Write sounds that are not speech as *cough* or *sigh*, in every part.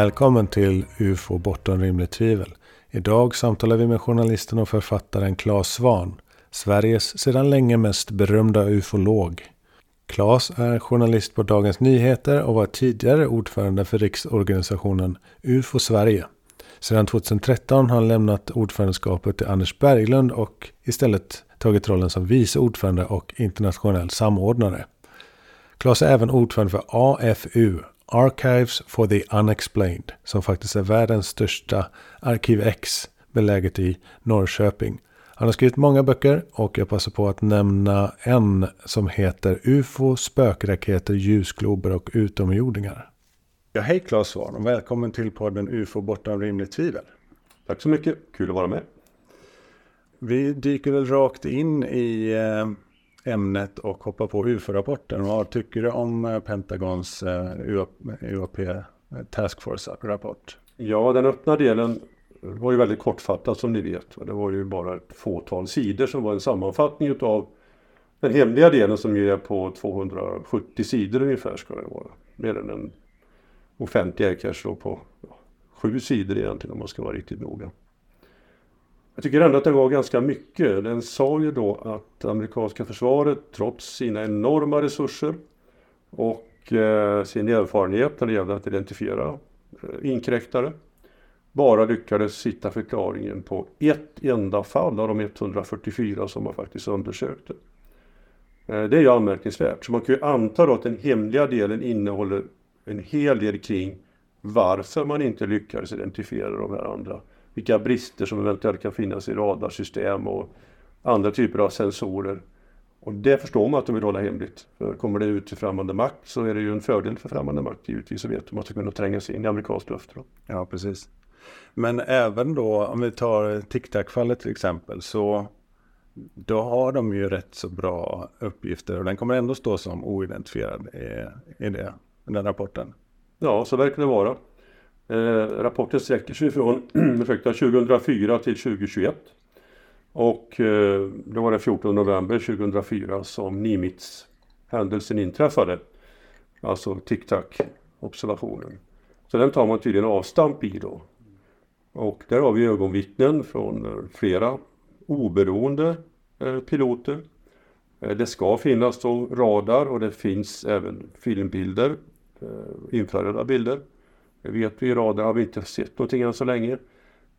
Välkommen till UFO bortom rimligt tvivel. Idag samtalar vi med journalisten och författaren Claes Svan, Sveriges sedan länge mest berömda ufolog. Claes är journalist på Dagens Nyheter och var tidigare ordförande för riksorganisationen UFO Sverige. Sedan 2013 har han lämnat ordförandeskapet till Anders Berglund och istället tagit rollen som vice ordförande och internationell samordnare. Claes är även ordförande för AFU, Archives for the Unexplained, som faktiskt är världens största Arkiv X, beläget i Norrköping. Han har skrivit många böcker och jag passar på att nämna en som heter UFO, spökraketer, ljusglober och utomjordingar. Ja, hej Claes Svahn och välkommen till podden UFO bortom rimligt tvivel. Tack så mycket, kul att vara med. Vi dyker väl rakt in i eh, ämnet och hoppar på UFO-rapporten. Vad tycker du om eh, Pentagons eh, UAP eh, Task Force-rapport? Ja, den öppna delen var ju väldigt kortfattad som ni vet. Det var ju bara ett fåtal sidor som var en sammanfattning av den hemliga delen som ju är på 270 sidor ungefär ska det vara. Mer än den offentliga kanske då på sju sidor egentligen om man ska vara riktigt noga. Jag tycker ändå att den var ganska mycket. Den sa ju då att amerikanska försvaret trots sina enorma resurser och eh, sin erfarenhet när det gällde att identifiera eh, inkräktare bara lyckades hitta förklaringen på ett enda fall av de 144 som man faktiskt undersökte. Eh, det är ju anmärkningsvärt. Så man kan ju anta då att den hemliga delen innehåller en hel del kring varför man inte lyckades identifiera de här andra. Vilka brister som eventuellt kan finnas i radarsystem och andra typer av sensorer. Och det förstår man att de vill hålla hemligt. För kommer det ut till främmande makt så är det ju en fördel för främmande makt givetvis. Så vet de att de kunna tränga sig in i amerikanskt luftrum. Ja, precis. Men även då om vi tar TicTac-fallet till exempel så då har de ju rätt så bra uppgifter och den kommer ändå stå som oidentifierad i, i det, den rapporten. Ja, så verkar det vara. Eh, rapporten sträcker sig från *clears throat* 2004 till 2021. Och eh, det var den 14 november 2004 som Nimitz-händelsen inträffade. Alltså TicTac-observationen. Så den tar man tydligen avstamp i då. Och där har vi ögonvittnen från eh, flera oberoende eh, piloter. Det ska finnas då radar och det finns även filmbilder, infraröda bilder. Det vet vi, radar har vi inte sett någonting än så länge.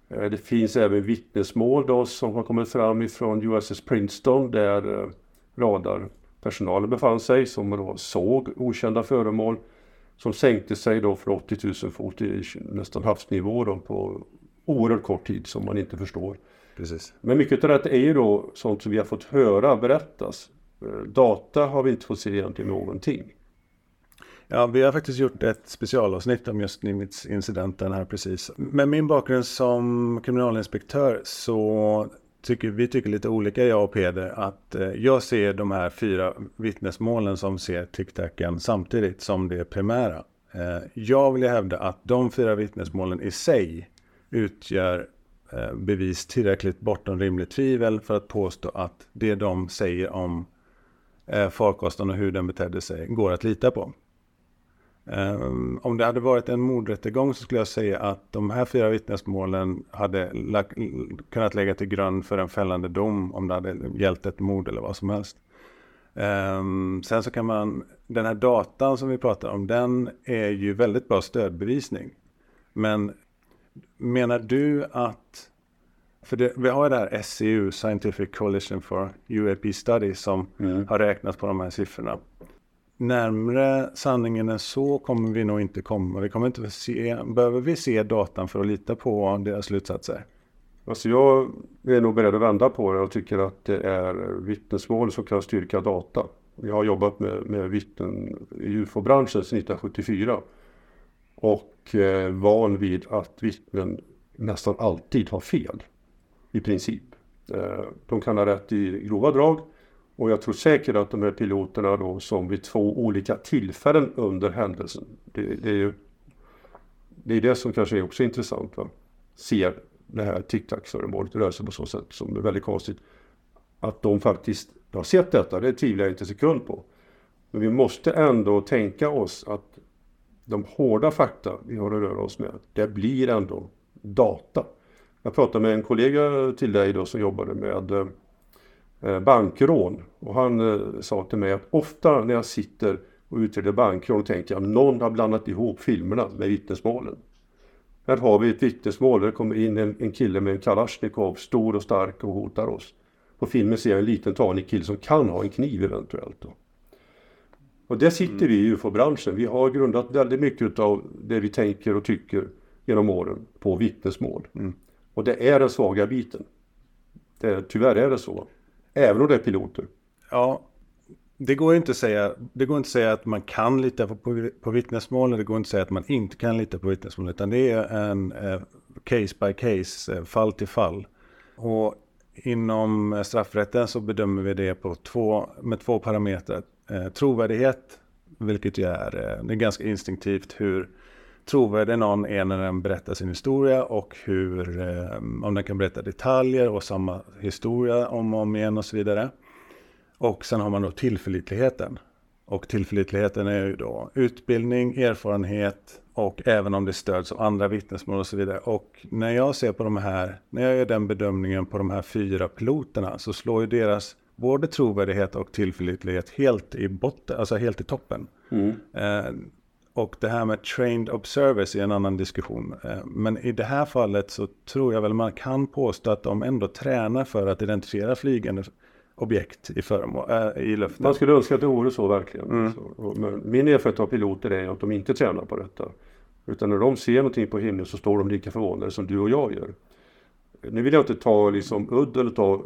Det finns även vittnesmål då som har kommit fram ifrån USS Princeton där radarpersonalen befann sig som då såg okända föremål som sänkte sig då för 80 000 fot i nästan havsnivå då på oerhört kort tid som man inte förstår. Precis. Men mycket av detta är ju då sånt som vi har fått höra berättas. Eh, data har vi inte fått se egentligen någonting. Ja, vi har faktiskt gjort ett specialavsnitt om just Nimitz-incidenten här precis. Med min bakgrund som kriminalinspektör så tycker vi tycker lite olika jag och Peder att eh, jag ser de här fyra vittnesmålen som ser TicTacen samtidigt som det primära. Eh, jag vill hävda att de fyra vittnesmålen i sig utgör eh, bevis tillräckligt bortom rimligt tvivel för att påstå att det de säger om eh, farkosten och hur den betedde sig går att lita på. Um, om det hade varit en mordrättegång så skulle jag säga att de här fyra vittnesmålen hade lag, kunnat lägga till grund för en fällande dom om det hade gällt ett mord eller vad som helst. Um, sen så kan man, den här datan som vi pratar om, den är ju väldigt bra stödbevisning. Men Menar du att, för det, vi har det här SCU, Scientific Coalition for UAP Studies, som mm. har räknat på de här siffrorna. Närmre sanningen än så kommer vi nog inte komma. Vi kommer inte se, behöver vi se datan för att lita på deras slutsatser? Alltså jag är nog beredd att vända på det och tycker att det är vittnesmål som kan styrka data. Jag har jobbat med, med vittnen i UFO-branschen sedan 1974 och eh, van vid att vittnen nästan alltid har fel. I princip. Eh, de kan ha rätt i grova drag och jag tror säkert att de här piloterna då som vid två olika tillfällen under händelsen, det, det är ju det är det som kanske är också intressant. Va? Ser det här tic-tac-föremålet röra sig på så sätt som är väldigt konstigt. Att de faktiskt har sett detta, det tvivlar jag inte en sekund på. Men vi måste ändå tänka oss att de hårda fakta vi har att röra oss med, det blir ändå data. Jag pratade med en kollega till dig då som jobbade med eh, bankrån och han eh, sa till mig att ofta när jag sitter och utreder bankrån tänker jag att någon har blandat ihop filmerna med vittnesmålen. Här har vi ett vittnesmål där det kommer in en, en kille med en kalasjnikov, stor och stark och hotar oss. På filmen ser jag en liten tanig kille som kan ha en kniv eventuellt. Då. Och där sitter mm. vi i ufo-branschen. Vi har grundat väldigt mycket av det vi tänker och tycker genom åren på vittnesmål. Mm. Och det är den svaga biten. Det, tyvärr är det så. Även om det är piloter. Ja, det går inte att säga, det går inte att, säga att man kan lita på, på, på. Det går inte att säga att man inte kan lita på vittnesmål. Utan det är en eh, case by case, eh, fall till fall. Och inom eh, straffrätten så bedömer vi det på två, med två parametrar. Eh, trovärdighet, vilket ju är, eh, det är ganska instinktivt hur trovärdig någon är när den berättar sin historia och hur, eh, om den kan berätta detaljer och samma historia om och om igen och så vidare. Och sen har man då tillförlitligheten. Och tillförlitligheten är ju då utbildning, erfarenhet och även om det stöds av andra vittnesmål och så vidare. Och när jag ser på de här, när jag gör den bedömningen på de här fyra piloterna så slår ju deras både trovärdighet och tillförlitlighet helt i botten, alltså helt i toppen. Mm. Eh, och det här med trained observers är en annan diskussion. Eh, men i det här fallet så tror jag väl man kan påstå att de ändå tränar för att identifiera flygande objekt i, föremål, äh, i luften. Man skulle önska att det vore så verkligen. Mm. Så, men min erfarenhet av piloter är att de inte tränar på detta. Utan när de ser någonting på himlen så står de lika förvånade som du och jag gör. Nu vill jag inte ta liksom udd eller ta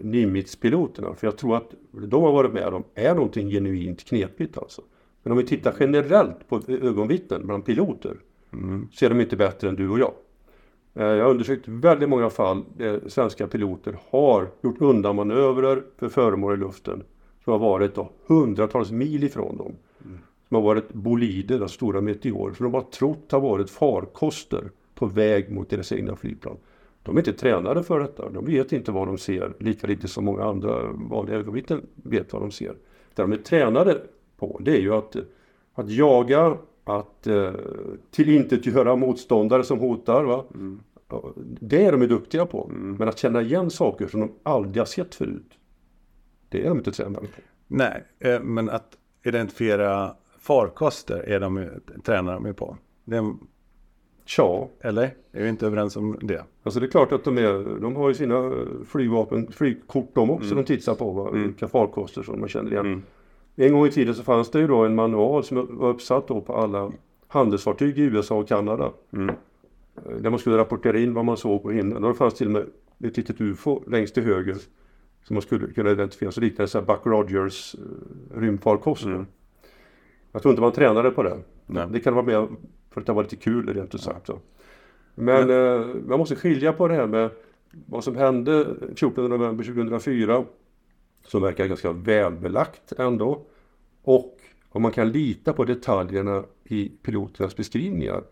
Nimitz-piloterna för jag tror att de har varit med om är någonting genuint knepigt alltså. Men om vi tittar generellt på ögonvittnen bland piloter mm. så är de inte bättre än du och jag. Eh, jag har undersökt väldigt många fall där svenska piloter har gjort undanmanövrer för föremål i luften som har varit då hundratals mil ifrån dem. Mm. Som har varit bolider, stora meteorer, som de har trott har varit farkoster på väg mot deras egna flygplan. De är inte tränade för detta. De vet inte vad de ser, lika lite som många andra vanliga ögonvittnen vet vad de ser. Det de är tränade på, det är ju att, att jaga, att eh, tillintetgöra motståndare som hotar. Va? Mm. Det är de är duktiga på. Mm. Men att känna igen saker som de aldrig har sett förut, det är de inte tränade på. Nej, eh, men att identifiera farkoster är de, tränar de ju på. Det Tja. Eller? Är vi inte överens om det? Alltså det är klart att de, är, de har ju sina flygvapen, flygkort de också. Mm. De tittar på vad, mm. vilka farkoster som man känner igen. Mm. En gång i tiden så fanns det ju då en manual som var uppsatt då på alla handelsfartyg i USA och Kanada. Mm. Eh, där man skulle rapportera in vad man såg på himlen. Det fanns till och med ett litet UFO längst till höger. Som man skulle kunna identifiera. Så liknade det Buck Rogers uh, rymdfarkoster. Mm. Jag tror inte man tränade på det. Nej. Det kan vara med för att det var lite kul rent ut sagt. Ja. Men eh, man måste skilja på det här med vad som hände 14 november 2004 som verkar ganska välbelagt ändå och om man kan lita på detaljerna i piloternas beskrivningar.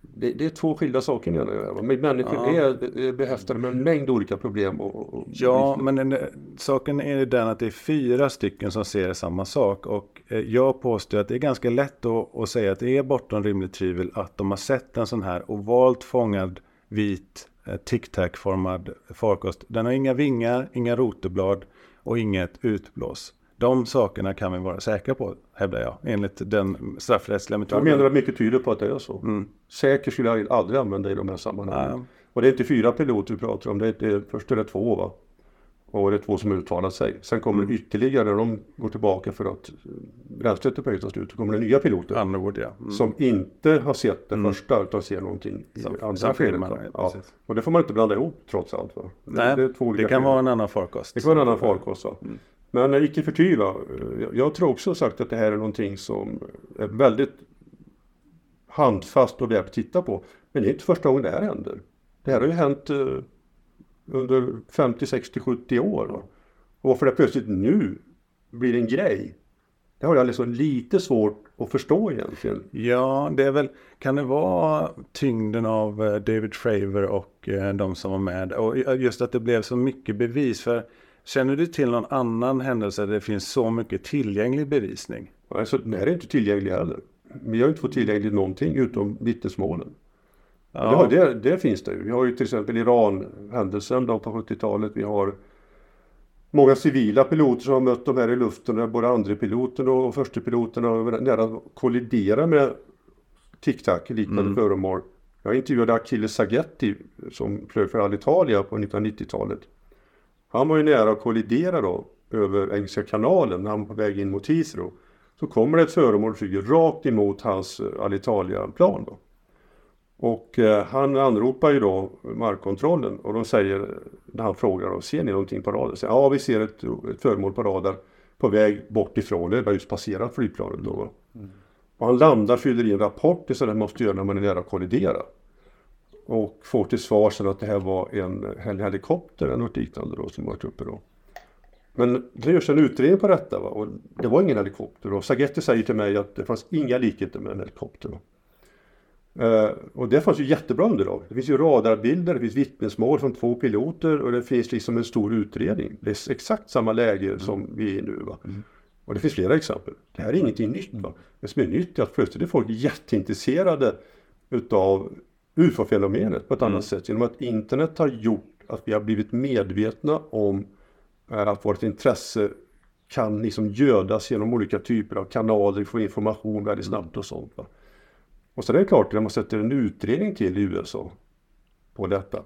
Det, det är två skilda saker menar jag. Människor ja. är, är behäftade med en mängd olika problem. Och, och ja, men den, saken är den att det är fyra stycken som ser samma sak. Och eh, jag påstår att det är ganska lätt att, att säga att det är bortom rimligt tvivel att de har sett en sån här ovalt fångad vit eh, tic-tac-formad farkost. Den har inga vingar, inga rotorblad och inget utblås. De sakerna kan vi vara säkra på, hävdar jag, enligt den straffrättsliga metoden. Jag menar att mycket tyder på att det är så. Mm. Säker skulle jag aldrig använda i de här sammanhangen. Nej. Och det är inte fyra piloter vi pratar om, det är, det är, först det två va? Och det är två som uttalar sig. Sen kommer mm. ytterligare, de går tillbaka för att bränslet är på väg ta slut. Då kommer det nya piloter. Underwood, ja. Mm. Som inte har sett det mm. första utan ser någonting i så, andra skedet. Ja. Och det får man inte blanda ihop trots allt. Va? Nej, det, det, det kan vara en annan farkost. Det kan vara en annan farkost. Mm. Men icke förty, jag tror också sagt att det här är någonting som är väldigt handfast och värt att titta på. Men det är inte första gången det här händer. Det här har ju hänt eh, under 50, 60, 70 år. Va? Och varför det plötsligt nu blir en grej. Det har jag liksom lite svårt att förstå egentligen. Ja, det är väl, kan det vara tyngden av eh, David Fravor och eh, de som var med? Och just att det blev så mycket bevis. för Känner du till någon annan händelse där det finns så mycket tillgänglig bevisning? Nej, så den här är inte tillgänglig heller. vi har inte fått tillgängligt någonting utom vittnesmålen. Ja. Det, det, det, finns det ju. Vi har ju till exempel Iran-händelsen då på 70-talet. Vi har många civila piloter som har mött de här i luften, både andre piloten och första piloten har nära kollidera med tic-tac liknande mm. föremål. Jag intervjuade Achille Sagetti som flög för Alitalia på 1990-talet. Han var ju nära att kollidera då över Engelska kanalen när han var på väg in mot Heathrow. Så kommer det ett föremål och flyger rakt emot hans eh, Alitalia-plan. Då. Och eh, han anropar ju då markkontrollen och de säger, när han frågar då, ser ni någonting på radar? Säger, ja, vi ser ett, ett föremål på radar på väg bort ifrån det, har just passerat flygplanet då. Mm. Och han landar, fyller i en rapport, det är sådant man måste göra när man är nära att kollidera. Och får till svar sen att det här var en helikopter eller något liknande då som varit uppe då. Men det görs en utredning på detta va? och det var ingen helikopter och Sagetti säger till mig att det fanns inga likheter med en helikopter. Va? Uh, och det fanns ju jättebra underlag. Det finns ju radarbilder, det finns vittnesmål från två piloter och det finns liksom en stor utredning. Det är exakt samma läge mm. som vi är i nu. Va? Mm. Och det finns flera exempel. Det här är ingenting nytt. Va? Det som är nytt är att plötsligt är folk jätteintresserade utav UFO-fenomenet på ett mm. annat sätt. Genom att internet har gjort att vi har blivit medvetna om uh, att vårt intresse kan liksom gödas genom olika typer av kanaler, få information väldigt snabbt och sånt. Va? Och så är det klart, när man sätter en utredning till i USA på detta,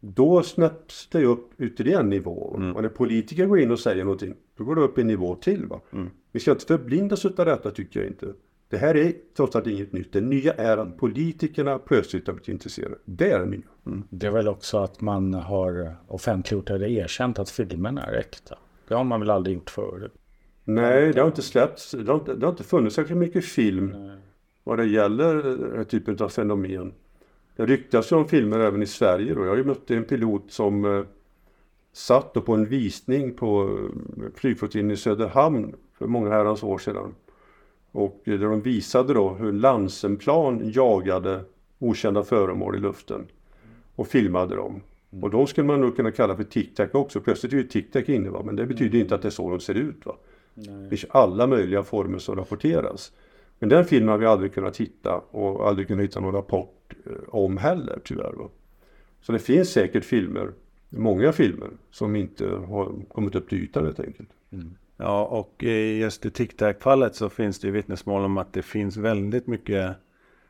då snäpps det upp ytterligare en nivå. Mm. Och när politiker går in och säger någonting, då går det upp en nivå till. Va? Mm. Vi ska inte förblindas av detta tycker jag inte. Det här är trots allt inget nytt. Det nya är att politikerna plötsligt har blivit intresserade. Det är det nya. Mm. Det är väl också att man har offentliggjort eller erkänt att filmerna är äkta. Det har man väl aldrig gjort förut? Nej, det har inte släppts. Det har inte, det har inte funnits särskilt mycket film Nej vad det gäller den här typen av fenomen. Det ryktas ju om filmer även i Sverige. Då. Jag har ju mött en pilot som eh, satt på en visning på eh, flygflottiljen i Söderhamn för många herrans år sedan. Och där de visade då hur Lansenplan jagade okända föremål i luften och filmade dem. Och de skulle man nog kunna kalla för tic-tac också. Plötsligt är ju tic-tac inne va? men det betyder inte att det är så de ser ut. Va? Det finns alla möjliga former som rapporteras. Men den filmen har vi aldrig kunnat hitta och aldrig kunnat hitta någon rapport eh, om heller tyvärr. Så det finns säkert filmer, många filmer, som inte har kommit upp till ytan helt enkelt. Mm. Ja, och just i TicTac-fallet så finns det ju vittnesmål om att det finns väldigt mycket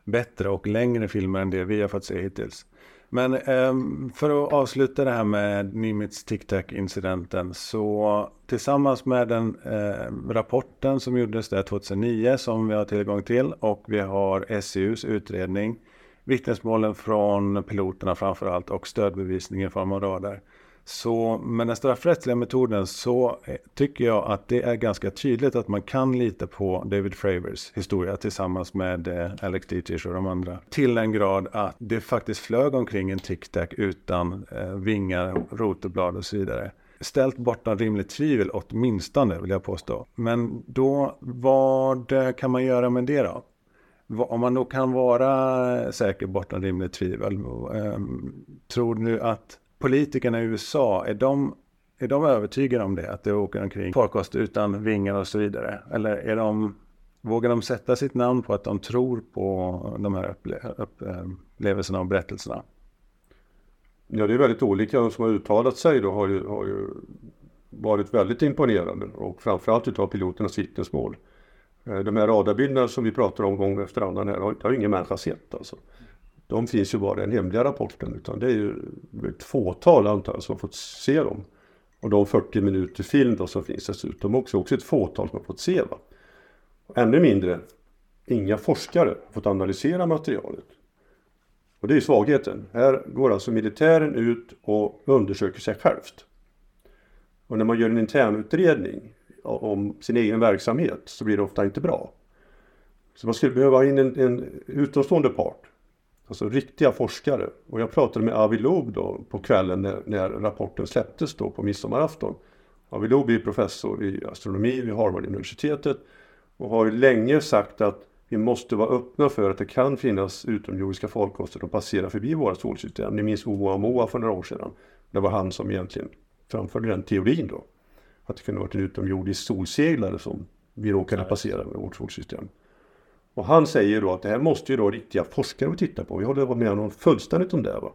bättre och längre filmer än det vi har fått se hittills. Men eh, för att avsluta det här med Nimitz Tic Tac-incidenten så tillsammans med den eh, rapporten som gjordes där 2009 som vi har tillgång till och vi har SEUs utredning, vittnesmålen från piloterna framför allt och stödbevisningen från radar så med den straffrättsliga metoden så eh, tycker jag att det är ganska tydligt att man kan lita på David Fravers historia tillsammans med eh, Alex Dietrich och de andra. Till en grad att det faktiskt flög omkring en tic-tac utan eh, vingar, rotorblad och så vidare. Ställt bortom rimligt tvivel åtminstone vill jag påstå. Men då vad eh, kan man göra med det då? Om man då kan vara säker bortom rimligt tvivel. Tror du att politikerna i USA, är de, är de övertygade om det? Att det åker omkring farkoster utan vingar och så vidare? Eller är de, vågar de sätta sitt namn på att de tror på de här upplevelserna och berättelserna? Ja, det är väldigt olika. De som har uttalat sig då har ju, har ju varit väldigt imponerande och framförallt utav piloternas vittnesmål. Eh, de här radarbilderna som vi pratar om gång efter annan här har, har ingen människa sett alltså de finns ju bara i den hemliga rapporten utan det är ju ett fåtal antar jag som har fått se dem. Och de 40 minuter film då som finns dessutom också, också ett fåtal som har fått se. Va? Ännu mindre, inga forskare har fått analysera materialet. Och det är ju svagheten. Här går alltså militären ut och undersöker sig självt. Och när man gör en internutredning om sin egen verksamhet så blir det ofta inte bra. Så man skulle behöva ha in en, en utomstående part Alltså riktiga forskare. Och jag pratade med Avi Loeb då på kvällen när, när rapporten släpptes då på midsommarafton. Avi Loeb är professor i astronomi vid Harvard-universitetet och har länge sagt att vi måste vara öppna för att det kan finnas utomjordiska farkoster som passerar förbi våra solsystem. Ni minns Oumuamua för några år sedan. Det var han som egentligen framförde den teorin då. Att det kunde varit en utomjordisk solseglare som vi råkade passera med vårt solsystem. Och han säger då att det här måste ju då riktiga forskare titta på. Vi håller med honom fullständigt om det. Va?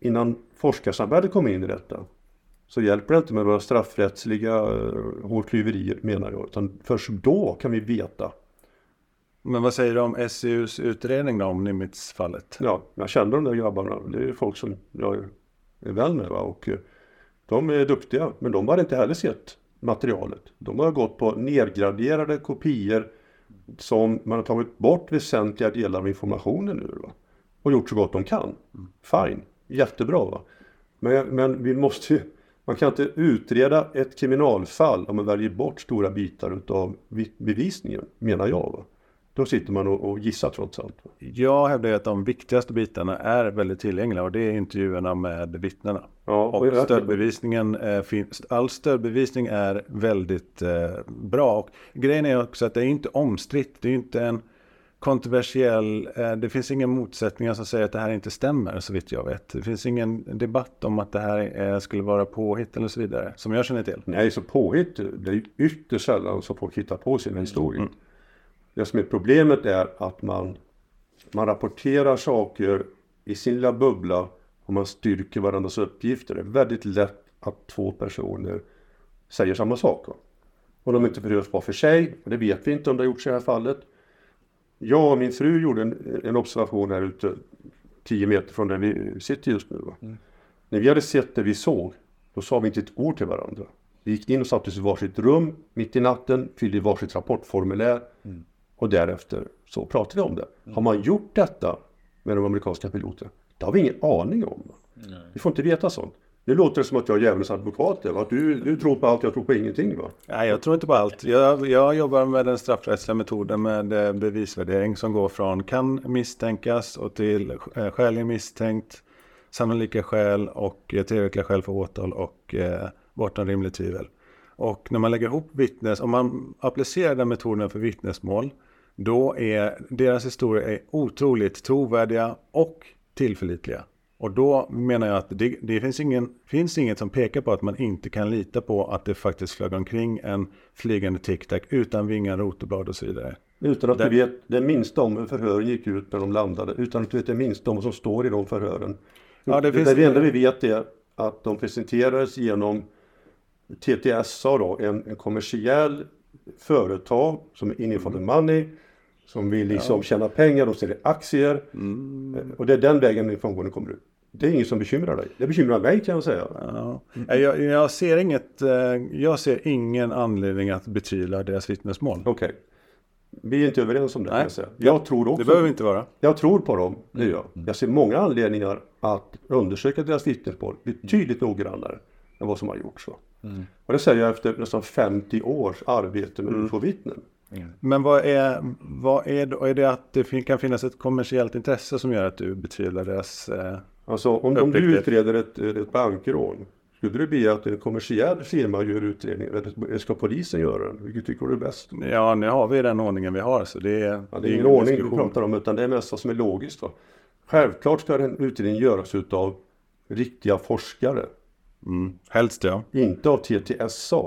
Innan forskarsamhället kommer in i detta så hjälper det inte med några straffrättsliga uh, hårklyverier menar jag. Utan först då kan vi veta. Men vad säger du om SUs utredning då om Nimitz-fallet? Ja, jag känner de där grabbarna. Det är folk som jag är vän med. Va? Och uh, de är duktiga, men de har inte heller sett materialet. De har gått på nedgraderade kopior som man har tagit bort väsentliga delar av informationen ur. Va? Och gjort så gott de kan. Fine, jättebra. Va? Men, men vi måste ju, man kan inte utreda ett kriminalfall om man väljer bort stora bitar utav bevisningen, menar jag. Va? Då sitter man och, och gissar trots allt. Jag hävdar att de viktigaste bitarna är väldigt tillgängliga och det är intervjuerna med vittnena. Ja, och jag- stödbevisningen är, finns, all stödbevisning är väldigt eh, bra. Och grejen är också att det är inte omstritt. Det är inte en kontroversiell, eh, det finns inga motsättningar som säger att det här inte stämmer så vitt jag vet. Det finns ingen debatt om att det här eh, skulle vara påhitt eller så vidare, som jag känner till. Nej, så påhitt, det är ju ytterst sällan som folk hittar på sina historier. Det som är problemet är att man, man rapporterar saker i sin lilla bubbla och man styrker varandras uppgifter. Det är väldigt lätt att två personer säger samma sak. Och de inte förhörs var för sig, och det vet vi inte om det har gjorts i det här fallet. Jag och min fru gjorde en, en observation här ute, 10 meter från där vi sitter just nu. Va? När vi hade sett det vi såg, då sa vi inte ett ord till varandra. Vi gick in och satte oss i varsitt rum mitt i natten, fyllde i varsitt rapportformulär och därefter så pratade vi om det. Har man gjort detta med de amerikanska piloterna? Det har vi ingen aning om. Vi får inte veta sånt. Nu låter det som att jag är djävulens advokat. Va? Du, du tror på allt, jag tror på ingenting. Va? Nej, jag tror inte på allt. Jag, jag jobbar med den straffrättsliga metoden med eh, bevisvärdering som går från kan misstänkas och till eh, skäligen misstänkt, sannolika skäl och eh, tillräckliga skäl för åtal och eh, bortom rimligt tvivel. Och när man lägger ihop vittnes, om man applicerar den metoden för vittnesmål, då är deras historier är otroligt trovärdiga och tillförlitliga. Och då menar jag att det, det finns, ingen, finns inget som pekar på att man inte kan lita på att det faktiskt flög omkring en flygande tic-tac utan vingar, rotorblad och så vidare. Utan att Det- du vet det minsta om hur förhören gick ut när de landade. Utan att du vet det minsta om vad som står i de förhören. Ja, det finns- det enda vi vet är att de presenterades genom TTSA då, en, en kommersiell företag som är inne for the money. Som vill liksom tjäna pengar, de säljer aktier. Mm. Och det är den vägen informationen kommer ut. Det är inget som bekymrar dig. Det bekymrar mig kan jag säga. Ja. Jag, jag, ser inget, eh, jag ser ingen anledning att betvivla deras vittnesmål. Okej. Vi är inte överens om det Nej. jag. Jag tror också Det behöver vi inte vara. Jag tror på dem, det gör jag. Jag ser många anledningar att undersöka deras vittnesmål betydligt noggrannare än vad som har gjorts. Va? Och det säger jag efter nästan 50 års arbete med UFO-vittnen. Men vad är, vad är, det, är det att det kan finnas ett kommersiellt intresse som gör att du betvivlar deras... Eh, Alltså om, om du utreder ett, ett bankrån, skulle du be att en kommersiell firma gör utredningen eller ska polisen göra den? Vilket tycker du är bäst? ja, nu har vi den ordningen vi har så det är... Ja, det är ingen ordning vi pratar om utan det är mest vad som är logiskt. Va? Självklart ska en utredning göras utav riktiga forskare, Mm, helst ja. inte av TTSA.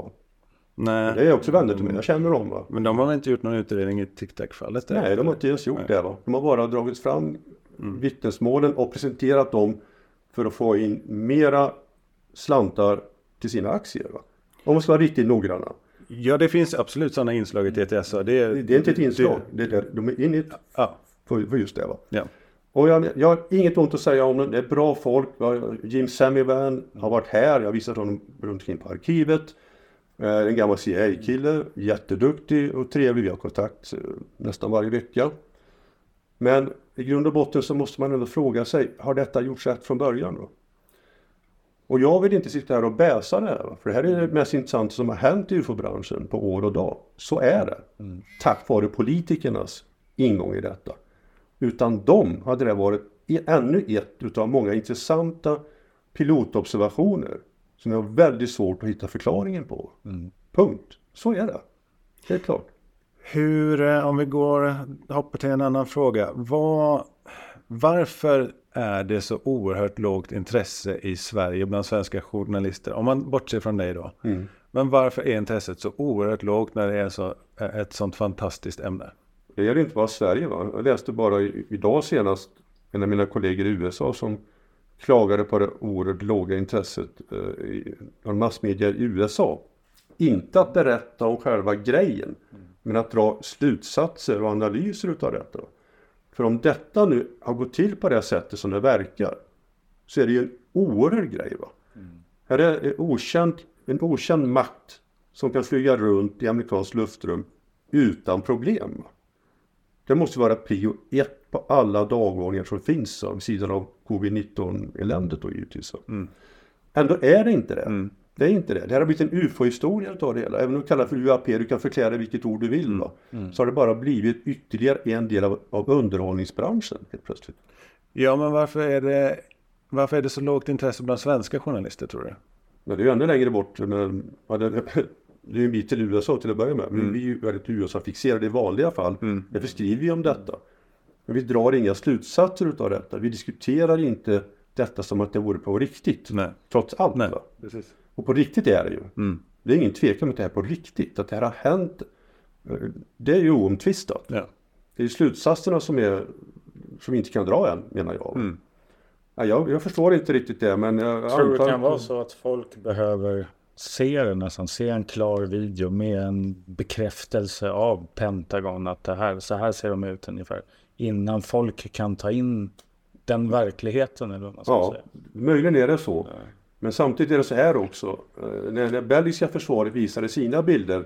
Nej, Det är också vänner till mig, jag känner dem. Va? men de har väl inte gjort någon utredning i tic-tac-fallet? Nej, de har inte ens gjort det. Va? De har bara dragit fram vittnesmålen och presenterat dem för att få in mera slantar till sina aktier. Va? Om man ska vara riktigt noggranna. Ja, det finns absolut sådana inslag i TTS. Det är, Det är inte ett inslag. Det där, de är inne Ja, för, för just det. Va? ja. Och jag, jag har inget ont att säga om dem. Det är bra folk. Va? Jim Semivan har varit här. Jag har visat honom runt omkring på arkivet. Eh, En gammal CIA-kille. Jätteduktig och trevlig. Vi har kontakt eh, nästan varje vecka. Men i grund och botten så måste man ändå fråga sig. Har detta gjorts rätt från början? Då? Och jag vill inte sitta här och bäsa det här. För det här är det mest intressanta som har hänt i UFO-branschen på år och dag. Så är det. Tack vare politikernas ingång i detta. Utan dem hade det varit ännu ett utav många intressanta pilotobservationer som jag har väldigt svårt att hitta förklaringen på. Punkt. Så är det. Helt klart. Hur, eh, om vi går, hoppar till en annan fråga. Vad, varför är det så oerhört lågt intresse i Sverige bland svenska journalister? Om man bortser från dig då. Men varför är intresset så oerhört lågt när det är så, ett sånt fantastiskt ämne? Det gäller inte bara Sverige. Va? Jag läste bara idag senast en av mina kollegor i USA som klagade på det oerhört låga intresset eh, av massmedia i USA. Inte att berätta om själva grejen, men att dra slutsatser och analyser utav detta. För om detta nu har gått till på det sättet som det verkar, så är det ju en oerhörd grej. Va? Mm. Här är en eh, okänd, en okänd makt som kan flyga runt i amerikanskt luftrum utan problem. Det måste vara prio ett på alla dagordningar som finns vid sidan av covid-19-eländet då givetvis. Mm. Ändå är det inte det. Mm. Det är inte det. Det här har blivit en ufo-historia av det hela. Även om du kallar det för UAP, du kan förklara vilket ord du vill. Mm. Mm. Så har det bara blivit ytterligare en del av, av underhållningsbranschen helt plötsligt. Ja, men varför är, det, varför är det så lågt intresse bland svenska journalister tror du? Men det är ju ännu längre bort. Men, det är ju en bit till USA till att börja med. Men mm. vi är ju väldigt USA-fixerade i vanliga fall. Mm. Därför skriver vi om detta. Men vi drar inga slutsatser utav detta. Vi diskuterar inte detta som att det vore på riktigt. Nej. Trots allt. Nej. Och på riktigt är det ju. Mm. Det är ingen tvekan om att det är på riktigt. Att det här har hänt. Det är ju oomtvistat. Ja. Det är slutsatserna som, är, som vi inte kan dra än, menar jag. Mm. Ja, jag, jag förstår inte riktigt det, men jag Tror du det kan vara så att folk behöver se det nästan, se en klar video med en bekräftelse av Pentagon att det här, så här ser de ut ungefär. Innan folk kan ta in den verkligheten eller vad man ska ja, säga. möjligen är det så. Men samtidigt är det så här också. Eh, när det belgiska försvaret visade sina bilder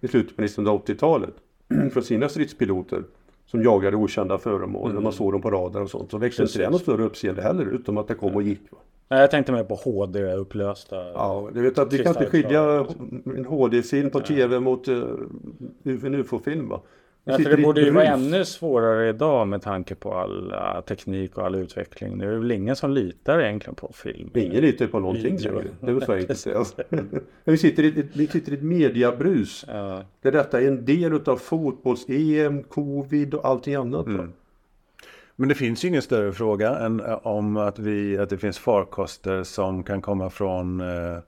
i slutet på 1980-talet *clears throat* från sina stridspiloter som jagade okända föremål mm. när man såg dem på radar och sånt. Så växte inte det något större uppseende heller utom att det kom och gick. Va? Nej, jag tänkte mer på HD-upplösta. Ja, du vet att vi kan inte skilja en HD-film på tv mot uh, en UFO-film. För det borde ju vara ännu svårare idag med tanke på all uh, teknik och all utveckling. Det är väl ingen som litar egentligen på film. Ingen litar på någonting. Det är väl så enkelt alltså. vi, sitter i, vi sitter i ett mediabrus. Ja. Där detta är en del av fotbolls-EM, covid och allting annat. Mm. Men det finns ju ingen större fråga än eh, om att, vi, att det finns farkoster som kan komma från eh,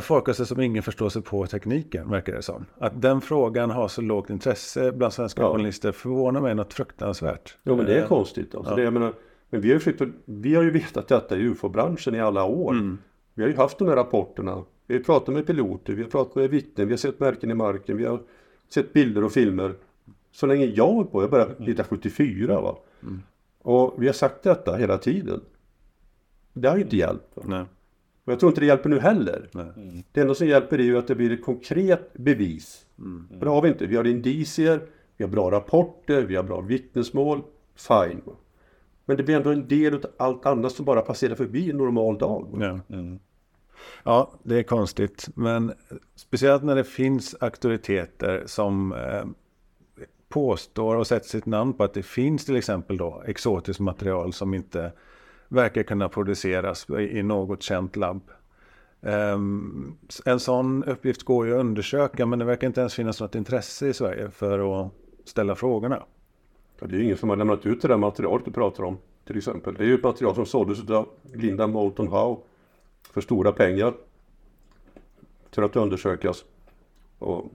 farkoster som ingen förstår sig på tekniken, verkar det som. Att den frågan har så lågt intresse bland svenska ja. journalister förvånar mig något fruktansvärt. Jo, men det är eh, konstigt. Alltså, ja. det, menar, men vi har, ju vi har ju vetat detta i ufo-branschen i alla år. Mm. Vi har ju haft de här rapporterna. Vi har pratat med piloter, vi har pratat med vittnen, vi har sett märken i marken, vi har sett bilder och filmer. Så länge jag har på, jag började 1974 va. Mm. Och vi har sagt detta hela tiden. Det har ju inte hjälpt. Nej. Och jag tror inte det hjälper nu heller. Mm. Det enda som hjälper är ju att det blir ett konkret bevis. Mm. Och det har vi inte. Vi har indicier, vi har bra rapporter, vi har bra vittnesmål. Fine. Men det blir ändå en del av allt annat som bara passerar förbi en normal dag. Ja. Mm. ja, det är konstigt. Men speciellt när det finns auktoriteter som eh, påstår och sätter sitt namn på att det finns till exempel då exotiskt material som inte verkar kunna produceras i något känt labb. Ehm, en sån uppgift går ju att undersöka men det verkar inte ens finnas något intresse i Sverige för att ställa frågorna. Ja, det är ju ingen som har lämnat ut det där materialet du pratar om till exempel. Det är ju ett material som såldes av Linda Moulton Howe för stora pengar för att undersökas. Och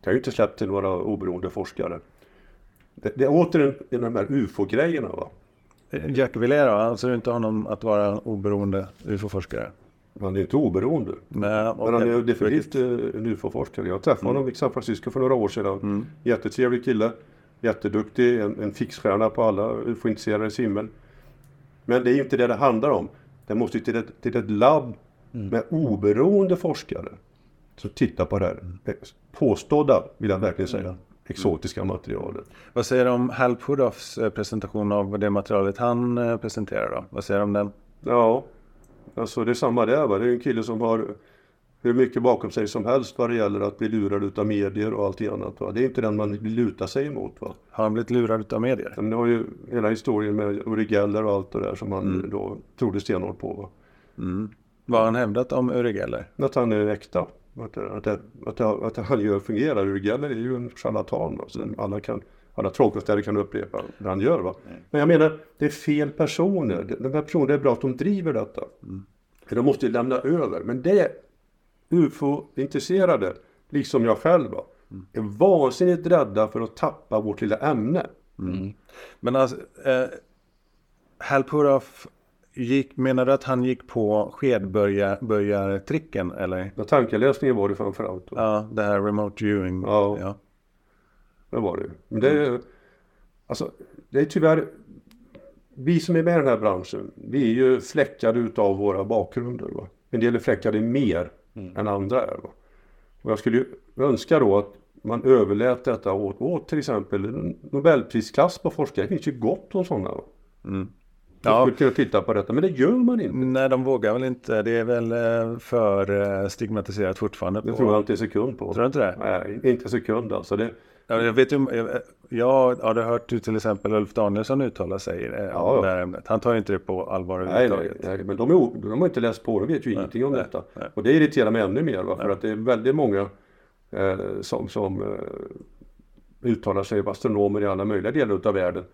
det har ju inte släppt till några oberoende forskare. Det, det är återigen de här ufo-grejerna va. Jack Villér då? Anser du inte honom att vara oberoende ufo-forskare? Han är inte oberoende. Nej, men han är definitivt eh, en ufo-forskare. Jag träffade mm. honom i San Francisco för några år sedan. Mm. Jättetrevlig kille. Jätteduktig. En, en fixstjärna på alla ufo-intresserades himmel. Men det är inte det det handlar om. Det måste till ett, till ett labb mm. med oberoende forskare som tittar på det här. Påstådda, vill jag verkligen säga exotiska materialet. Vad säger du om Hal Puddoffs eh, presentation av det materialet han eh, presenterar då? Vad säger du om den? Ja, alltså det är samma där va. Det är en kille som har hur mycket bakom sig som helst vad det gäller att bli lurad utav medier och allting annat. Va? Det är inte den man vill luta sig emot. Va? Har han blivit lurad utav medier? Men det har ju hela historien med Uri Geller och allt det där som han mm. då trodde stenhårt på. Va? Mm. Vad har han hävdat om Uri Geller? Att han är äkta. Att, att, att, att, han gör fungerar. Uri Geller är ju en charlatan. Så alla, kan, alla trollkonstnärer kan upprepa det han gör. Va? Mm. Men jag menar, det är fel personer. De här personerna, är bra att de driver detta. Mm. De måste ju lämna över. Men det ufo-intresserade, liksom jag själv, va? är vansinnigt rädda för att tappa vårt lilla ämne. Men alltså, eh, Halpurov gick, menar du att han gick på skedbörjartricken eller? Ja, tankeläsningen var det framförallt. Ja, det här remote viewing. Ja. ja. Det var det. Men det är, alltså, det är tyvärr, vi som är med i den här branschen, vi är ju fläckade utav våra bakgrunder. Va? En del är fläckade mer än andra är. Va? Och jag skulle ju önska då att man överlät detta åt, åt till exempel Nobelprisklass på forskare. Det finns ju gott om sådana. Mm. Ja. skulle kunna titta på detta, men det gör man inte. Nej, de vågar väl inte. Det är väl eh, för eh, stigmatiserat fortfarande. Det på- tror jag inte en sekund på. Tror du inte det? Nej, inte en sekund alltså. Det, Ja, jag vet ju, jag, jag har hört till exempel Ulf Danielsson uttalar sig eh, Ja, om ja. det här ämnet. Han tar ju inte det på allvar Nej, nej, överhuvudtaget. nej, men de, är, de har inte läst på, de vet ju ingenting om nej, detta. nej. Och det irriterar mig ännu mer, va? för att det är väldigt många eh, som, som eh, uttalar sig, astronomer i alla möjliga delar av världen,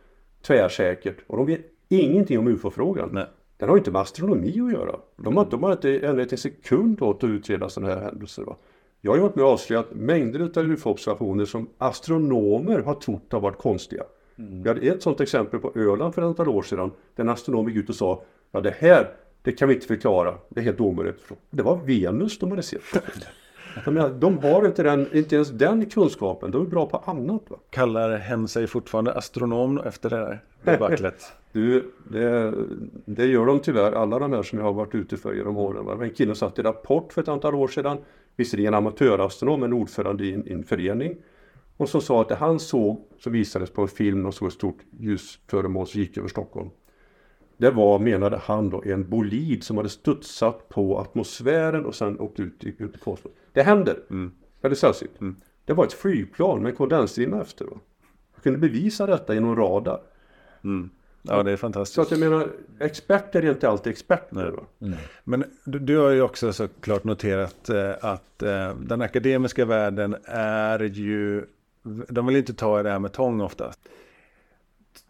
tvärsäkert. Och de vet ingenting om ufo-frågan. Nej. Den har inte med astronomi att göra. De har, de har inte ägnat en sekund åt att utreda sådana här händelser. Va? Jag har ju varit med och avslöjat mängder av ufo-observationer som astronomer har trott har varit konstiga. Vi hade ett sådant exempel på Öland för ett antal år sedan. Där en astronom gick ut och sa Ja det här, det kan vi inte förklara. Det är helt omöjligt. Det var Venus de hade sett. Menar, de har inte, den, inte ens den kunskapen. De är bra på annat. Va? Kallar hen sig fortfarande astronom efter det här debaclet? *laughs* Du, det, det gör de tyvärr, alla de här som jag har varit ute för genom åren. Va? En kille satt i Rapport för ett antal år sedan, visserligen amatörastronom, men ordförande i en, i en förening. Och som sa att det han såg, som visades på en film, och såg ett stort ljusföremål som gick över Stockholm. Det var, menade han då, en bolid som hade studsat på atmosfären och sen åkt ut i, ut i kosmos. Det händer, väldigt sällsynt. Det var ett flygplan med en kondensstrimma efter. Va? Jag kunde bevisa detta genom radar. Ja, det är Så fantastiskt. att jag menar, experter är inte alltid experter. Va? Men du, du har ju också såklart noterat eh, att eh, den akademiska världen är ju, de vill inte ta i det här med tång oftast.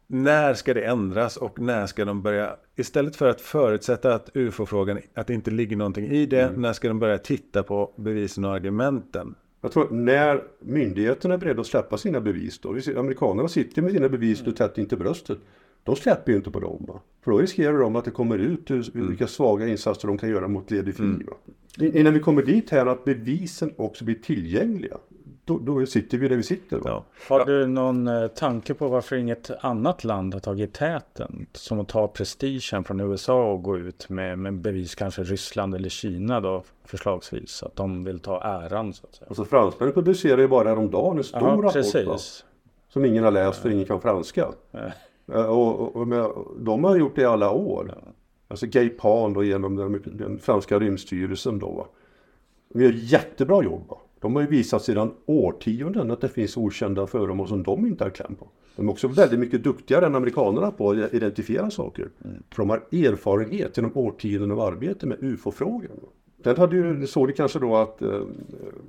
När ska det ändras och när ska de börja, istället för att förutsätta att ufo-frågan, att det inte ligger någonting i det, när ska de börja titta på bevisen och argumenten? Jag tror att när myndigheterna är beredda att släppa sina bevis då, amerikanerna sitter med sina bevis nu tätt inte bröstet. De släpper ju inte på dem. Va? För då riskerar de att det kommer ut hur, vilka svaga insatser de kan göra mot ledig fri. I- Innan vi kommer dit här att bevisen också blir tillgängliga. Då, då sitter vi där vi sitter. Va? Ja. Har du någon eh, tanke på varför inget annat land har tagit täten? Som att ta prestigen från USA och gå ut med, med bevis, kanske Ryssland eller Kina då förslagsvis. Att de vill ta äran så att säga. Alltså fransmännen publicerade ju bara häromdagen en stor Ja, rapport. Va? precis. Som ingen har läst för ingen kan franska. Eh, Och, och, och med, de har gjort det i alla år. Alltså Gay Pan då genom den, den franska rymdstyrelsen då. Va? De gör jättebra jobb. Va? De har ju visat sedan årtionden att det finns okända föremål som de inte har kläm på. De är också väldigt mycket duktigare än amerikanerna på att identifiera saker. För de har erfarenhet genom årtionden av arbete med ufo-frågan. Den hade ju, såg det kanske då att eh,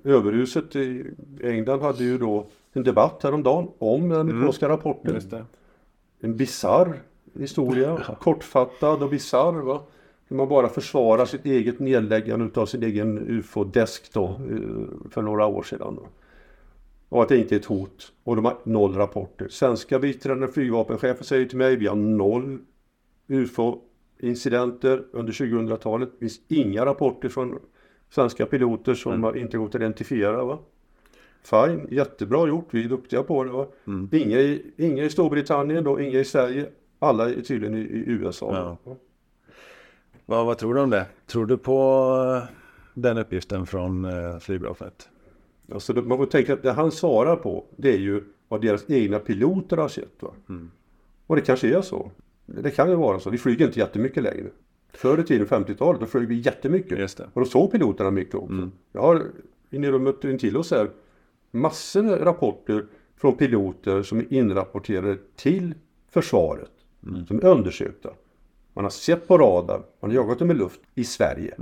överhuset i England hade ju då en debatt häromdagen om den amerikanska rapporten. Just det. En bizarr historia, *laughs* kortfattad och bizarr va. Hur man bara försvarar sitt eget nedläggande av sin egen ufo-desk då eh, för några år sedan. Då. Och att det inte är ett hot. Och de har noll rapporter. Svenska biträdande flygvapenchefer säger till mig, vi har noll ufo-incidenter under 2000-talet. Det finns inga rapporter från svenska piloter som har inte gått att identifiera. Va? Fine, jättebra gjort, vi är duktiga på det. Va? Inga, i, inga i Storbritannien då, inga i Sverige. Alla är tydligen i, i USA. Ja. Vad, vad tror du om det? Tror du på eh, den uppgiften från eh, flygvapnet? Alltså, man får tänka att det han svarar på det är ju vad deras egna piloter har sett. Va? Och det kanske är så. Det kan ju vara så. Vi flyger inte jättemycket längre. Förr i tiden, 50-talet, då flög vi jättemycket. Just det. Och då såg piloterna mycket också. Jag har inne i rummet intill oss här massor med rapporter från piloter som är inrapporterade till försvaret. Som är undersökta. Man har sett på radar, man har jagat dem i luft i Sverige.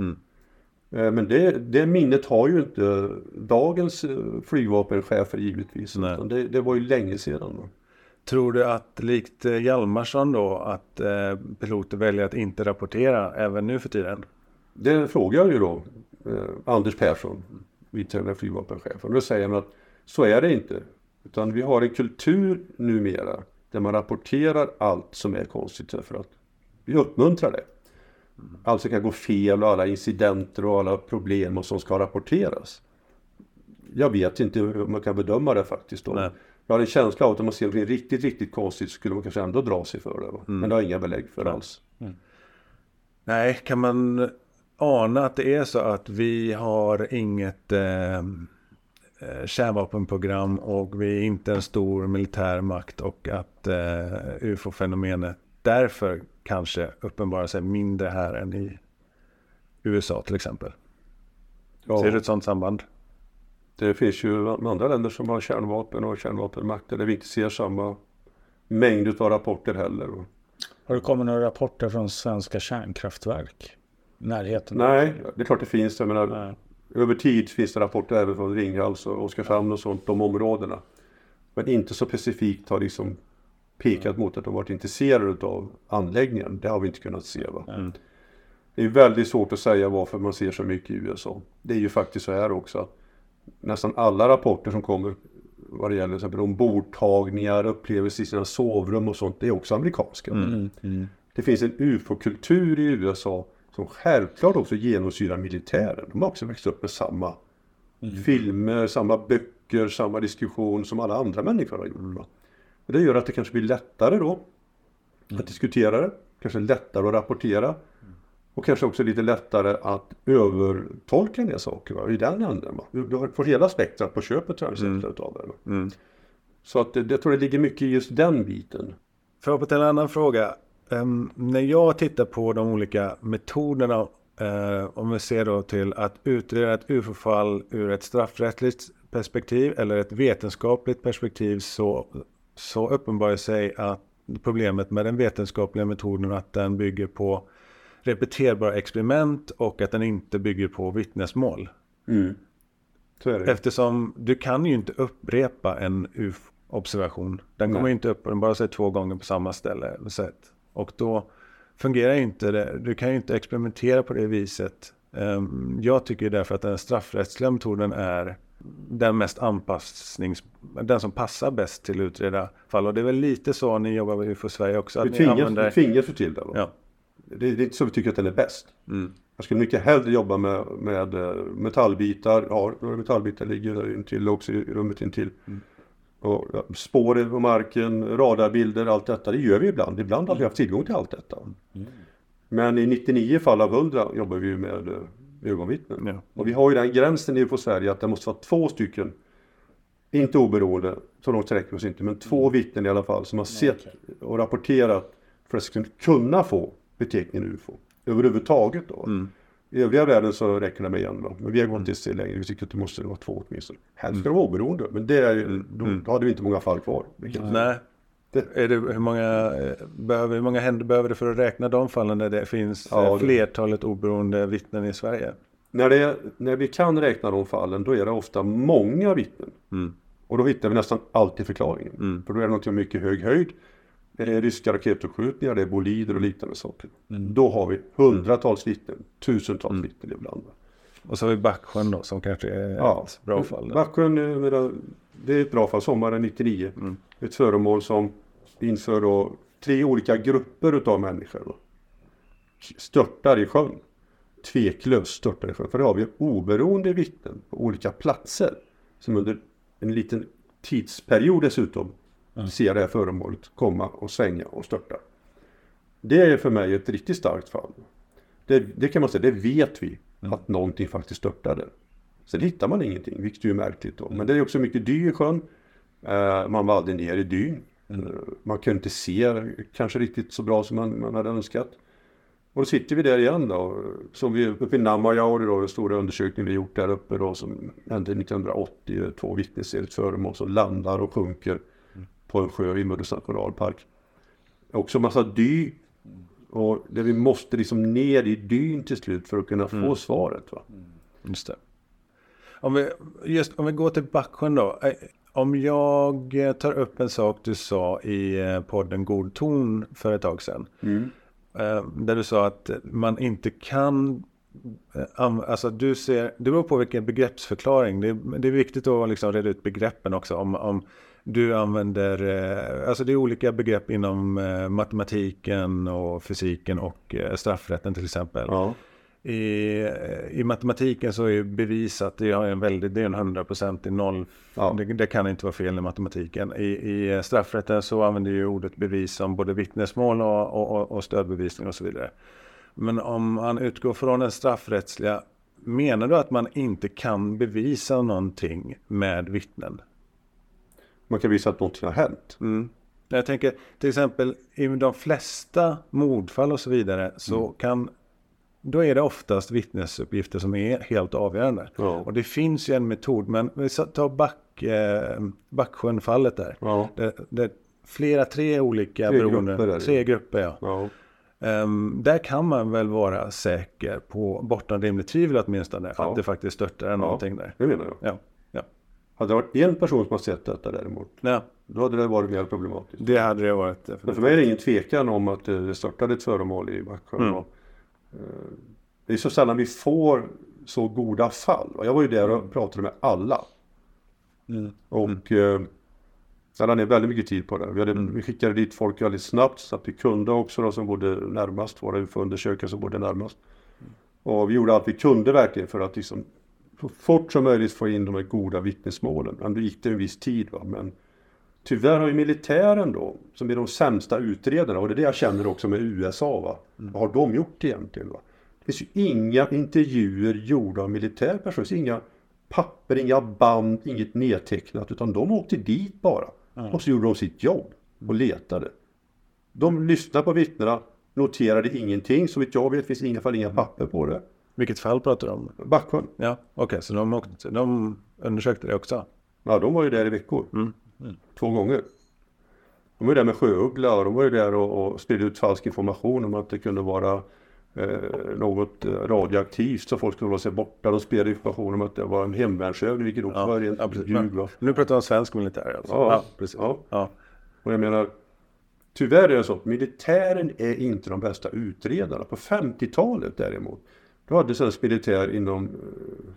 Eh, Men det, det minnet har ju inte dagens eh, flygvapenchefer givetvis. Det, det var ju länge sedan. då. Tror du att likt eh, Hjalmarsson då att eh, piloter väljer att inte rapportera även nu för tiden? Det frågar jag ju då eh, Anders Persson, biträdande flygvapenchefen. Och då säger han att Så är det inte. Utan vi har en kultur numera där man rapporterar allt som är konstigt för att vi uppmuntrar det. Allt som kan gå fel och alla incidenter och alla problem och som ska rapporteras. Jag vet inte hur man kan bedöma det faktiskt. Då. Nej. Jag har en känsla av att om man ser något riktigt, riktigt konstigt så skulle man kanske ändå dra sig för det. va? Men det har jag inga belägg för alls. Nej, kan man ana att det är så att vi har inget eh, eh, kärnvapenprogram och vi är inte en stor militär makt och att eh, ufo-fenomenet därför kanske uppenbarar sig mindre här än i USA till exempel. Ja, Ser du ett sådant samband? Det finns ju andra länder som har kärnvapen och kärnvapenmakter där vi inte ser samma mängd av rapporter heller. Har det kommit några rapporter från svenska kärnkraftverk? Närheten? Nej, det är klart det finns. Jag menar, Nej. Över tid finns det rapporter även från Ringhals och Oskarshamn och sånt, de områdena. Men inte så specifikt har liksom pekat mot att de varit intresserade av anläggningen. Det har vi inte kunnat se. Va? Det är väldigt svårt att säga varför man ser så mycket i USA. Det är ju faktiskt så här också att nästan alla rapporter som kommer vad det gäller exempel ombordtagningar, upplevelser i sina sovrum och sånt, det är också amerikanska. Mm. Mm. Det finns en ufo-kultur i USA som självklart också genomsyrar militären. De har också växt upp med samma filmer, samma böcker, samma diskussion som alla andra människor har gjort. Va? Och det gör att det kanske blir lättare då att diskutera det, kanske lättare att rapportera och kanske också lite lättare att övertolka en del saker va? i den änden. Va? Du, får hela spektrat på köpet tror jag, mm. utav det. Mm. Så att det, det tror jag ligger mycket i just den biten. För att till en annan fråga. Ehm, när jag tittar på de olika metoderna, eh, om vi ser då till att utreda ett UFO-fall ur ett straffrättsligt perspektiv eller ett vetenskapligt perspektiv så, så uppenbarar sig att problemet med den vetenskapliga metoden att den bygger på repeterbara experiment och att den inte bygger på vittnesmål. Det. Eftersom du kan ju inte upprepa en UFO-observation. Den kommer Nej. ju inte upp, den bara säger två gånger på samma ställe. sätt. Och då fungerar ju inte det. Du kan ju inte experimentera på det viset. Ehm, Jag tycker därför att den straffrättsliga metoden är den mest anpassnings... Den som passar bäst till utreda fall. Och det är väl lite så ni jobbar med UFO Sverige också. Att Vi tvingas, använder... vi tvingas ju till det. Ja. Det, är inte så vi tycker att den är bäst. Mm. Jag skulle mycket hellre jobba med, med eh, metallbitar. Ja, några metallbitar ligger där intill också i rummet intill. Mm. Och ja, spår på marken, radarbilder, allt detta. Det gör vi ibland. Ibland har vi haft tillgång till allt detta. Mm. Men i 99 fall av 100 jobbar vi med eh, ögonvittnen. Ja. Och vi har ju den gränsen i på Sverige att det måste vara två stycken, inte oberoende, så långt sträcker oss inte, men två vittnen i alla fall som har sett och rapporterat för att kunna få beteckningen UFO. Överhuvudtaget då. Mm. I övriga världen så räcker det med en då. Men vi har gått inte se längre. Vi tycker att det måste vara två åtminstone. Helst ska det vara oberoende. Men det är då, då hade vi inte många fall kvar. Nej. Det- Är det, hur, många, eh, behöver, hur många händer behöver det för att räkna de fallen där det finns Ja, eh, det- flertalet oberoende vittnen i Sverige? När, det, är- när vi kan räkna de fallen då är det ofta många vittnen. Mm. Och då hittar vi nästan alltid förklaringen. Mm. För då är det något med mycket hög höjd. Det är ryska raketavskjutningar, det är bolider och liknande saker. Då har vi hundratals vittnen, tusentals vittnen ibland. Och så har vi Backsjön då som kanske är Ja, ett bra fall. Då. Backsjön, eh, det är ett bra fall, sommaren 99. Mm. Ett föremål som inför då tre olika grupper utav människor då, störtar i sjön. Tveklöst störtar i sjön. För det har vi oberoende vittnen på olika platser som under en liten tidsperiod dessutom ser det här föremålet komma och svänga och störta. Det är för mig ett riktigt starkt fall. Det, det kan man säga, det vet vi att någonting faktiskt störtade. Sen hittar man ingenting, vilket är märkligt då. Men det är också mycket dy i sjön. Eh, man var aldrig ner i dyn. Eh, man kunde inte se kanske riktigt så bra som man, man hade önskat. Och då sitter vi där igen då. Som vi uppe i Namajaure då, den stora undersökningen vi gjort där uppe då som hände 1980. Två ett föremål som landar och sjunker på en sjö i Muddus nationalpark. Också massa dy. Och där vi måste liksom ner i dyn till slut för att kunna få svaret. Va? Just det. Om vi, just, om vi går till Backsjön då. Om jag eh, tar upp en sak du sa i eh, podden God ton för ett tag sedan. Eh, Där du sa att man inte kan alltså du ser, det beror på vilken begreppsförklaring. Det det är viktigt att liksom reda ut begreppen också. Om, om du använder, alltså det är olika begrepp inom matematiken och fysiken och straffrätten till exempel. Ja. I, I matematiken så är ju bevisat, det är en väldigt, det är en 100% i noll. Ja. Det, det kan inte vara fel i matematiken. I, I straffrätten så använder ju ordet bevis som både vittnesmål och, och, och- stödbevisning och så vidare. Men om man utgår från den straffrättsliga, menar du att man inte kan bevisa någonting med vittnen? Man kan visa att någonting har hänt. Mm. Jag tänker till exempel i de flesta mordfall och så vidare så kan då är det oftast vittnesuppgifter som är helt avgörande. Ja. Och det finns ju en metod, men vi tar Back, eh, Backsjön-fallet där. Ja. Det, det, flera, tre olika Tre beroende, grupper är det. tre grupper ja. Ja. Ehm, där kan man väl vara säker på, bortom rimligt tvivel åtminstone, Ja. att det faktiskt störtar någonting där. Det menar jag. Ja, ja. Hade det varit en person som har sett detta däremot, ja, då hade det varit mer problematiskt. det hade det varit. Men för mig är det ingen tvekan om att det störtade ett föremål i Backsjön. Mm. Eh, Det är så sällan vi får så goda fall. Jag var ju där och pratade med alla. Mm. Och eh, jag lade ner väldigt mycket tid på det. Vi, hade, Mm. vi skickade dit folk väldigt snabbt så att vi kunde också då, som bodde närmast, våra UFO-undersökare som bodde närmast. Och vi gjorde allt vi kunde verkligen för att liksom, så fort som möjligt få in de här goda vittnesmålen. Men då gick det en viss tid. Va? Men tyvärr har ju militären då, som är de sämsta utredarna, och det är det jag känner också med USA. Va? Vad har de gjort egentligen? Va? Det finns ju inga intervjuer gjorda av militär personal. Det inga papper, inga band, inget nedtecknat. Utan de åkte dit bara. Och så gjorde de sitt jobb och letade. De lyssnade på vittnena, noterade ingenting. Så vitt jag vet finns i alla fall inga papper på det. Vilket fall pratar du om? Backsjön. Ja, okej, så de, åkte, de undersökte det också? Ja, de var ju där i veckor. Mm. Två gånger. De var ju där med sjöuggla och de var ju där och, och spridde ut falsk information om att det kunde vara eh, något eh, radioaktivt så folk skulle hålla sig borta. De spred information om att det var en hemvärnsövning vilket också var rent ja, ljug. Va. nu pratar vi om svensk militär alltså? Ja, precis. ja. Ja. Och jag menar, tyvärr är det så att militären är inte de bästa utredarna. På 50-talet däremot, då hade svensk militär inom eh,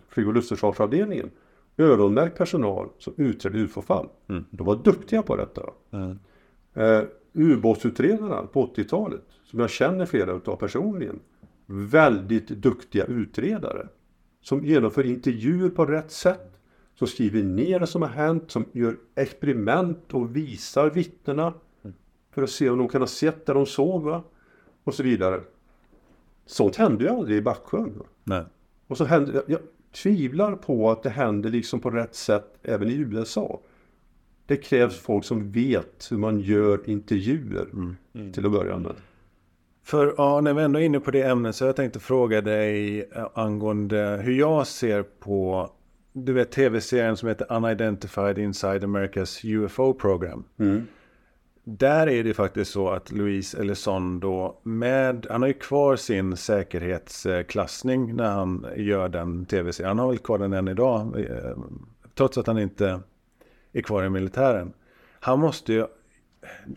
flyg och luftförsvarsavdelningen öronmärkt personal som utredde UFO-fall. De var duktiga på detta. Mm. Eh, ubåtsutredarna på 80-talet, som jag känner flera utav personligen, väldigt duktiga utredare. Som genomför intervjuer på rätt sätt, som skriver ner det som har hänt, som gör experiment och visar vittnena för att se om de kan ha sett där de såg va? och så vidare. Sånt hände ju aldrig i Backsjön. Nej. Och så händer, jag, jag tvivlar på att det händer liksom på rätt sätt även i USA. Det krävs folk som vet hur man gör intervjuer till att börja med. För ja, när vi ändå är inne på det ämnet så jag tänkte fråga dig eh, angående hur jag ser på du vet tv-serien som heter Unidentified Inside America's UFO Program. Där är det faktiskt så att Luis Elizondo med, han har ju kvar sin säkerhetsklassning när han gör den tv-serien. Han har väl kvar den än idag, eh, trots att han inte är kvar i militären. Han måste ju,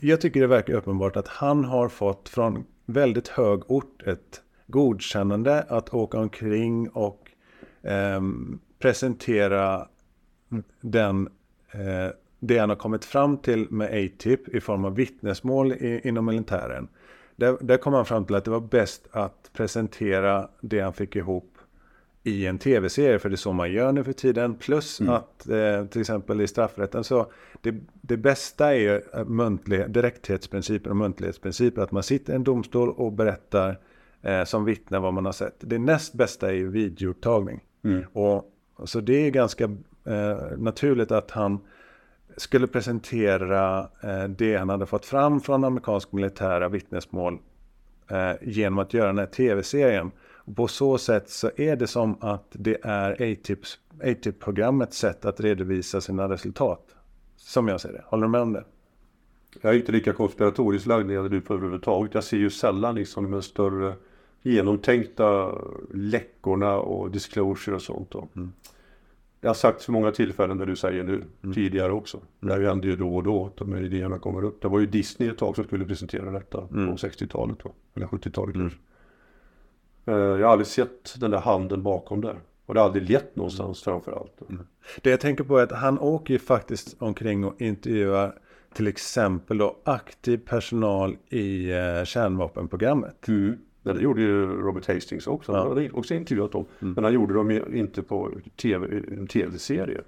jag tycker det verkar uppenbart att han har fått från väldigt hög ort ett godkännande att åka omkring och eh, presentera den, eh, det han har kommit fram till med ATIP i form av vittnesmål i, inom militären. Där, där kom han fram till att det var bäst att presentera det han fick ihop i en tv-serie, för det är så man gör nu för tiden. Plus att eh, till exempel i straffrätten så det, det bästa är eh, muntlig, direkthetsprincipen och muntlighetsprincipen. Att man sitter i en domstol och berättar eh, som vittne vad man har sett. Det näst bästa är ju videoupptagning. Och, så det är ganska eh, naturligt att han skulle presentera eh, det han hade fått fram från amerikansk militära vittnesmål eh, genom att göra den här tv-serien. På så sätt så är det som att det är ATIP-programmets sätt att redovisa sina resultat. Som jag ser det. Håller du med om det? Jag är inte lika konspiratoriskt lagd när det gäller UFO överhuvudtaget. Jag ser ju sällan liksom de större genomtänkta läckorna och disclosure och sånt. Då. Det har sagts för många tillfällen där du säger nu, tidigare också. Det här händer ju då och då att de här idéerna kommer upp. Det var ju Disney ett tag som skulle presentera detta på 60-talet, va? eller 70-talet kanske. Eh, Jag har aldrig sett den där handen bakom där. Och det har aldrig lett någonstans framför allt. Det jag tänker på är att han åker ju faktiskt omkring och intervjuar till exempel då aktiv personal i eh, kärnvapenprogrammet. Mm. Men det gjorde ju Robert Hastings också. Han hade också intervjuat dem. Men han gjorde dem inte på TV, en tv-serie.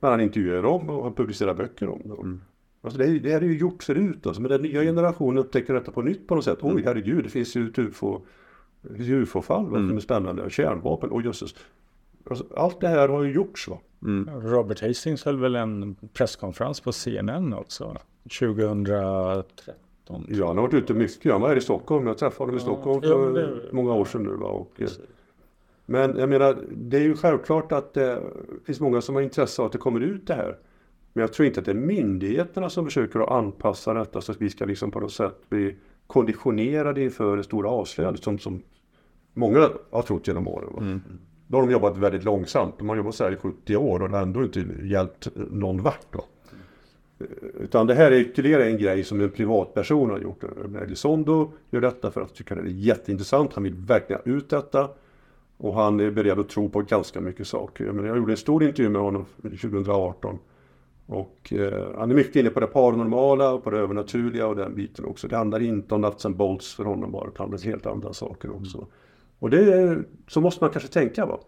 Men han intervjuade dem och han publicerade böcker om dem. Alltså det, är, det här är ju gjort förut. Alltså. Men den nya generationen upptäcker detta på nytt på något sätt. Oj, herregud, det finns ju ett UFO, UFO-fall mm. som är spännande. Kärnvapen, och jösses. Alltså, allt det här har ju gjorts va. Robert Hastings höll väl en presskonferens på CNN också 2013. Ja, han har varit ute mycket. Han var här i Stockholm. Jag träffade honom i Stockholm ja, för det- många år sedan nu. Va? Och, eh, men jag menar, det är ju självklart att det finns många som har intresse av att det kommer ut det här. Men jag tror inte att det är myndigheterna som försöker att anpassa detta så att vi ska liksom på något sätt bli konditionerade inför det stora avslöjandet som, som många har trott genom åren. Va? Då har de jobbat väldigt långsamt. De har jobbat så här i 70 år och det har ändå inte hjälpt någon vart. Va? Utan det här är ytterligare en grej som en privatperson har gjort. Elizondo gör detta för att tycka det är jätteintressant. Han vill verkligen ha ut detta. Och han är beredd att tro på ganska mycket saker. Jag, menar, jag gjorde en stor intervju med honom 2018. Och eh, han är mycket inne på det paranormala och på det övernaturliga och den biten också. Det handlar inte om nuts and bolts för honom bara. Det handlar helt andra saker också. Och det är, så måste man kanske tänka va.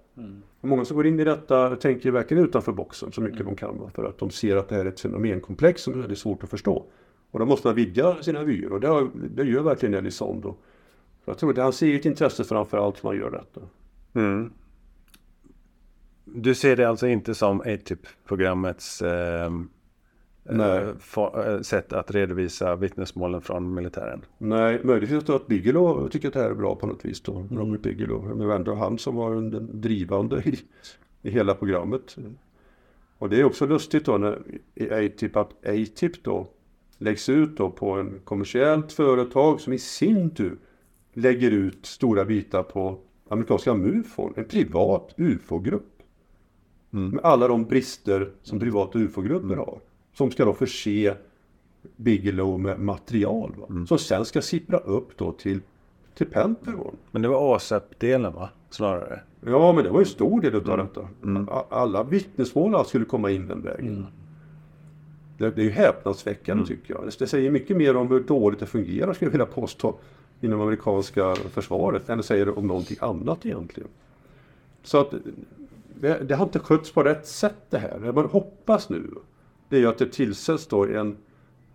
Och Många som går in i detta tänker verkligen utanför boxen så mycket de kan. För att de ser att det här är ett fenomenkomplex som är väldigt svårt att förstå. Och då måste man vidga sina vyer och det, det gör verkligen Elizondo. Jag tror att han ser ett intresse framför allt som han gör detta. Mm. Du ser det alltså inte som ATIP-programmets eh, Nej. eh, fa- eh, sätt att redovisa vittnesmålen från militären? Nej, möjligtvis att Bigelow tycker att det här är bra på något vis då. Robert Bigelow. Men ändå han som var den drivande i, i hela programmet. Och det är också lustigt då när ATIP att ATIP då läggs ut då på en kommersiellt företag som i sin tur lägger ut stora bitar på amerikanska MUFON, en privat UFO-grupp. Med alla de brister som privata UFO-grupper har. Som ska då förse Bigelow med material. Va? Som sen ska sippra upp då till, till Pentagon. Men det var ASAP-delen va? Snarare. Ja, men det var ju en stor del utav detta. A- Alla vittnesmål skulle komma in den vägen. Det, det är ju häpnadsväckande tycker jag. Det, säger mycket mer om hur dåligt det fungerar skulle jag vilja påstå inom amerikanska försvaret än det säger om någonting annat egentligen. Så att det, det har inte skötts på rätt sätt det här. Man hoppas nu det är ju att det tillsätts då en,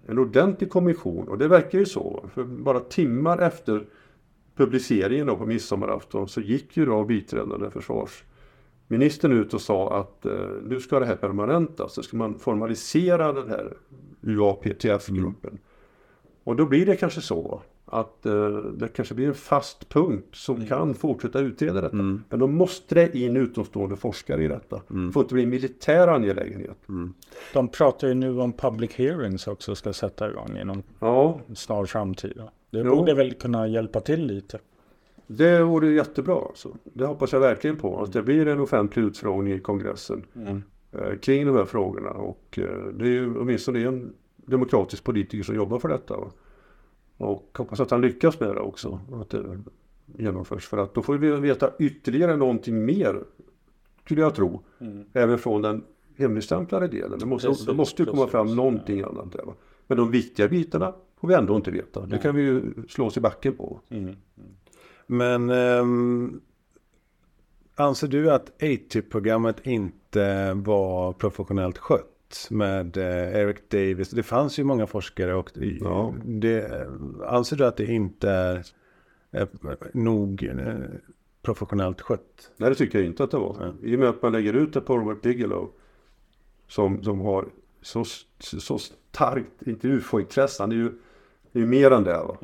en ordentlig kommission och det verkar ju så. För bara timmar efter publiceringen då på midsommarafton så gick ju då biträdande försvarsministern ut och sa att eh, nu ska det här permanentas. Så ska man formalisera den här UAPTF-gruppen. Och då blir det kanske så att eh, det kanske blir en fast punkt som kan fortsätta utreda detta. Men då måste det in utomstående forskare i detta. Det får inte bli en militär angelägenhet. De pratar ju nu om public hearings också ska sätta igång inom Ja, snar framtid. Det Jo. borde väl kunna hjälpa till lite. Det vore jättebra. Alltså. Det hoppas jag verkligen på. Att det blir en offentlig utfrågning i kongressen eh, kring de här frågorna. Och eh, det är ju åtminstone en demokratisk politiker som jobbar för detta. Va? Och hoppas att han lyckas med det också. Att det genomförs. För att då får vi veta ytterligare någonting mer. Skulle jag tro. Även från den hemligstämplade delen. Det måste, det måste ju komma fram någonting annat där. Men de viktiga bitarna får vi ändå inte veta. Det kan vi ju slå oss i backen på. Men ehm, anser du att ATIP-programmet inte var professionellt skött med eh, Eric Davis? Det fanns ju många forskare och Ja. det, anser du att det inte är eh, nog eh, professionellt skött? Nej, det tycker jag inte att det var. I och med att man lägger ut det på Robert Bigelow som, som har så, så starkt, inte ufo-intresse, han är ju, det är ju mer än det. Va?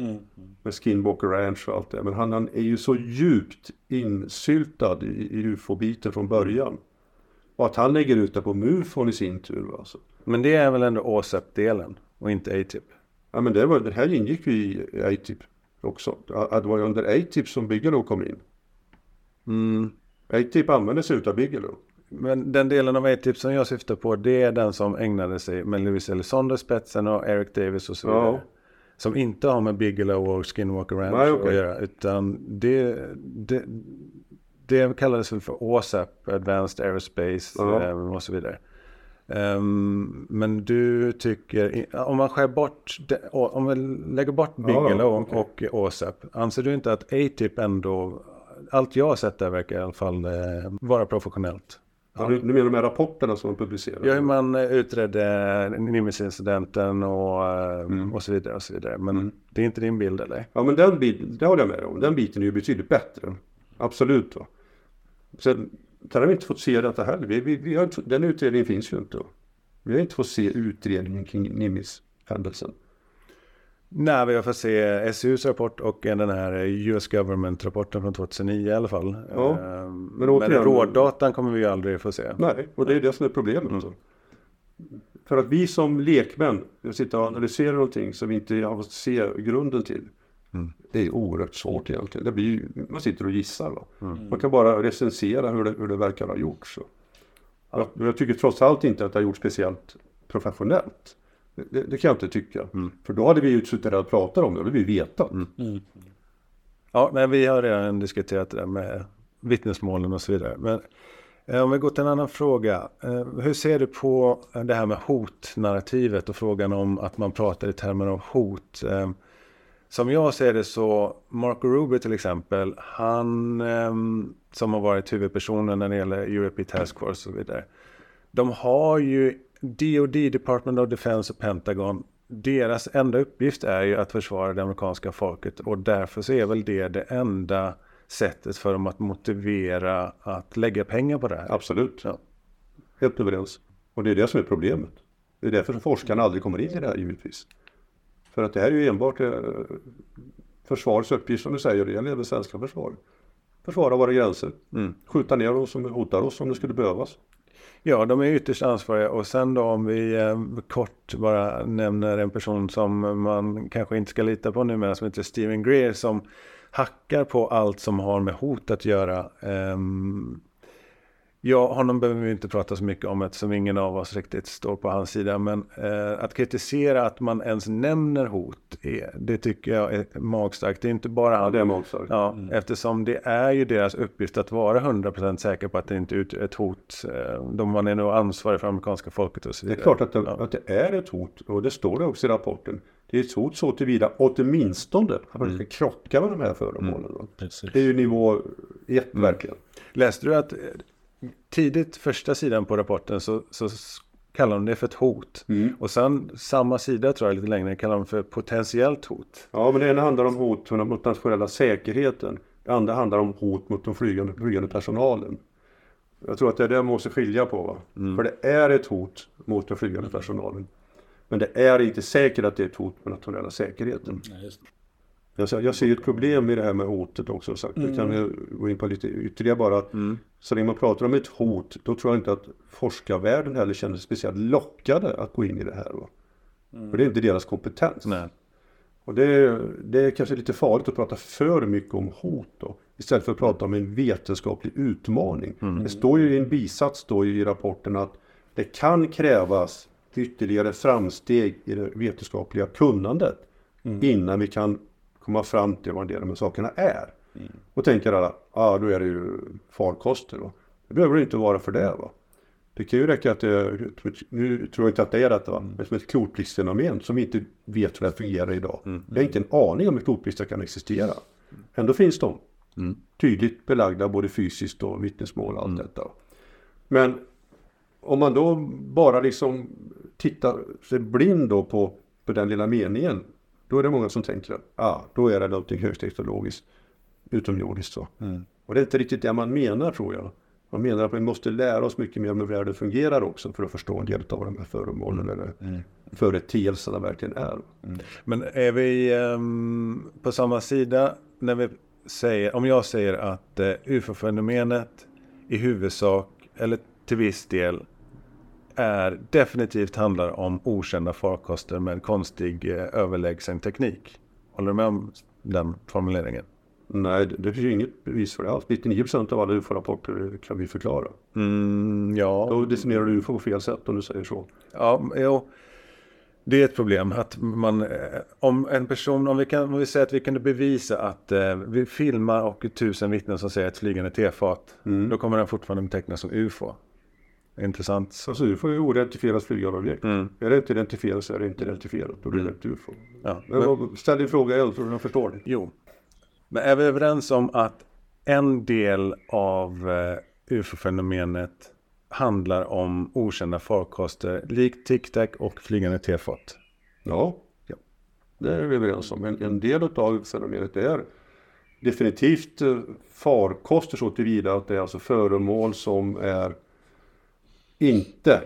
Med Skinwalker Ranch och allt det. Men han, han är ju så djupt insyltad i, i ufo-biten från början. Och att han lägger ut det på MUFON i sin tur. Alltså. Men det är väl ändå ASAP-delen och inte ATIP? Ja, men det, var, det här ingick ju i ATIP också. Att det var under ATIP som Bigelow kom in. Mm. ATIP använde sig utav Bigelow. Men den delen av ATIP som jag syftar på det är den som ägnade sig med Louis Elizondo spetsen och Eric Davis och så vidare. Ja. som inte har med Bigelow och Skinwalker Ranch Nej, okej. att göra. Utan det, det, det kallades väl för OSAP, Advanced Aerospace Ja. eh, och så vidare. Ehm, men du tycker, om man skär bort, om vi lägger bort Bigelow okej. och OSAP, anser du inte att A-Tip ändå, allt jag har sett där verkar i alla fall eh, vara professionellt? Ja. Du, du menar de här rapporterna som man publicerar? Ja, hur man eh, utredde Nimitz-incidenten och, Mm. och så vidare. Och så vidare. Men det är inte din bild eller? Ja men den biten, det håller jag med om. Den biten är ju betydligt bättre. Absolut. Då. Sen, sen har vi inte fått se detta heller. Vi, vi, vi har inte, den utredningen finns ju inte. Vi har inte fått se utredningen kring Nimitz-händelsen. Nej, vi har fått se SUs rapport och den här US Government-rapporten från 2009 i alla fall. Ja, Eh, men men återigen- rådatan kommer vi ju aldrig få se. Nej, och det är det som är problemet. Alltså. För att vi som lekmän sitter och analyserar någonting som vi inte har fått se grunden till. Det är oerhört svårt egentligen. Det blir, man sitter och gissar. Va? Man kan bara recensera hur det, hur det verkar ha gjorts. Jag, jag tycker trots allt inte att det har gjorts speciellt professionellt. Det, det kan jag inte tycka. För då hade vi ju suttit där och pratat om det. Då hade vi vetat. Ja, men vi har redan diskuterat det där med vittnesmålen och så vidare. Men eh, om vi går till en annan fråga. Eh, hur ser du på det här med hotnarrativet och frågan om att man pratar i termer av hot? Eh, som jag ser det så, Marco Rubio till exempel, han eh, som har varit huvudpersonen när det gäller Europe Task Force och så vidare. De har ju DOD, Department of Defense och Pentagon. Deras enda uppgift är ju att försvara det amerikanska folket och därför så är väl det det enda sättet för dem att motivera att lägga pengar på det här. Absolut. Ja. Helt överens. Och det är det som är problemet. Det är därför som forskarna aldrig kommer in i det här givetvis. För att det här är ju enbart eh, försvarets uppgift som du säger, det gäller även svenska försvaret. Försvara våra gränser. Mm. Skjuta ner dem som hotar oss om det skulle behövas. Ja, de är ytterst ansvariga. Och sen då om vi eh, kort bara nämner en person som man kanske inte ska lita på numera som heter Steven Greer som hackar på allt som har med hot att göra. Um, ja, honom behöver vi inte prata så mycket om eftersom ingen av oss riktigt står på hans sida. Men eh, att kritisera att man ens nämner hot, är, det tycker jag är magstarkt. Det är inte bara Ja, det är magstarkt. Ja, eftersom det är ju deras uppgift att vara 100% säker på att det inte utgör ett hot. Eh, De man är nog ansvarig för amerikanska folket och så Det är vidare. klart att det, Ja. att det är ett hot och det står det också i rapporten. Det är ett hot så tillvida åtminstone att man ska krocka med de här föremålen. Precis. Det är ju nivå ett verkligen. Läste du att eh, tidigt första sidan på rapporten så, så kallar de det för ett hot. Och sen samma sida tror jag lite längre kallar de för potentiellt hot. Ja, men det ena handlar om hot mot nationella säkerheten. Det andra handlar om hot mot den flygande, flygande personalen. Jag tror att det är det man måste skilja på. Va? För det är ett hot mot den flygande personalen. Men det är inte säkert att det är ett hot mot nationella säkerheten. Ja, just det. Jag ser, jag ser ju ett problem i det här med hotet också. Sagt. Mm. Kan jag gå in på lite ytterligare bara. Att Så länge man pratar om ett hot, då tror jag inte att forskarvärlden heller känner sig speciellt lockade att gå in i det här. Va? För det är inte deras kompetens. Nej. Och det är, det är kanske lite farligt att prata för mycket om hot då. Istället för att prata om en vetenskaplig utmaning. Det står ju i en bisats då i rapporten att det kan krävas ytterligare framsteg i det vetenskapliga kunnandet. Innan vi kan komma fram till vad en del av de här sakerna är. Och tänker alla, ah, då är det ju farkoster. Va? Det behöver det inte vara för det. Va? Det kan ju räcka att det nu tror jag inte att det är detta, va? men som ett klotpliktsfenomen som vi inte vet hur det fungerar idag. Jag har inte en aning om hur klotplikter kan existera. Ändå finns de. Tydligt belagda både fysiskt och vittnesmål och allt detta. Men om man då bara liksom tittar sig blind då på, på den lilla meningen. Då är det många som tänker att ah, då är det någonting högteknologiskt utomjordiskt. Så. Och det är inte riktigt det man menar tror jag. Man menar att vi måste lära oss mycket mer om hur världen fungerar också för att förstå en del av de här föremålen eller företeelserna verkligen är. Men är vi ehm, på samma sida när vi säger, om jag säger att eh, ufo-fenomenet i huvudsak, eller till viss del, är definitivt handlar om okända farkoster med konstig eh, överlägsen teknik. Håller du med om den formuleringen? Nej, det, finns ju inget bevis för det alls. 99% av alla UFO-rapporter kan vi förklara. Mm, ja. Då definierar du UFO på fel sätt om du säger så. Ja, jo. Det är ett problem att man, eh, om en person, om vi, kan, om vi säger att vi kunde bevisa att eh, vi filmar och tusen vittnen som säger ett flygande tefat, Mm. då kommer den fortfarande betecknas som UFO. Intressant. Alltså UFO är ju oidentifierat flygande objekt. Mm. Är det inte identifierat så är det inte identifierat. Då är det ett UFO. Ja. Men, ställ din fråga igen så jag förstår det. Jo. Men är vi överens om att en del av eh, UFO-fenomenet handlar om okända farkoster likt Tic Tac och flygande tefat? Ja, Ja. det är vi överens om. En, en del av fenomenet är definitivt eh, farkoster så tillvida att det är alltså föremål som är inte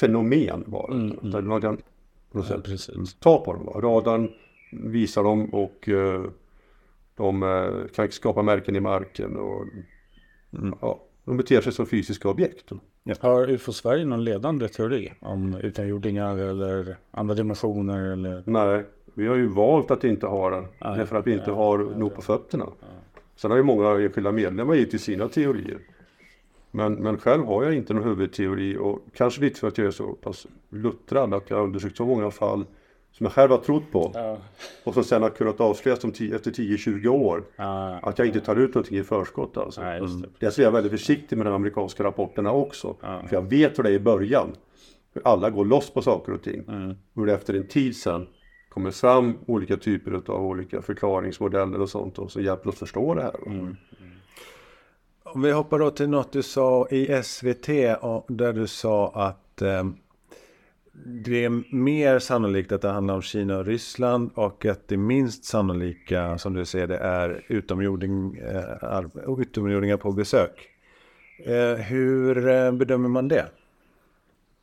fenomen bara. Mm, Utan man kan på Ja, ta på dem. Radarn visar dem och eh, de eh, kan skapa märken i marken. Och, Mm. ja, de beter sig som fysiska objekt. Har UFO Sverige någon ledande teori om utomjordingar eller andra dimensioner eller? Nej, vi har ju valt att inte ha den. Nej. Därför att vi inte har nog på fötterna. Sen har ju många enskilda medlemmar givetvis sina teorier. Men, men själv har jag inte någon huvudteori och kanske lite för att jag är så pass luttrad att jag har undersökt så många fall som jag själv har trott på Ja. och som sen har kunnat avslöjas om 10 efter 10-20 år. Ja, Att jag inte tar ut någonting i förskott alltså. nej, just det. Därför är jag väldigt försiktig med de amerikanska rapporterna också. Ja. För jag vet hur det är i början. Hur alla går loss på saker och ting. Mm. Hur det efter en tid sen kommer fram olika typer av olika förklaringsmodeller och sånt och så hjälper oss förstå det här. Mm. Om vi hoppar då till något du sa i SVT där du sa att eh, det är mer sannolikt att det handlar om Kina och Ryssland och att det minst sannolika som du ser det är utomjording, eh, ar- utomjordingar på besök. Eh, hur eh, bedömer man det?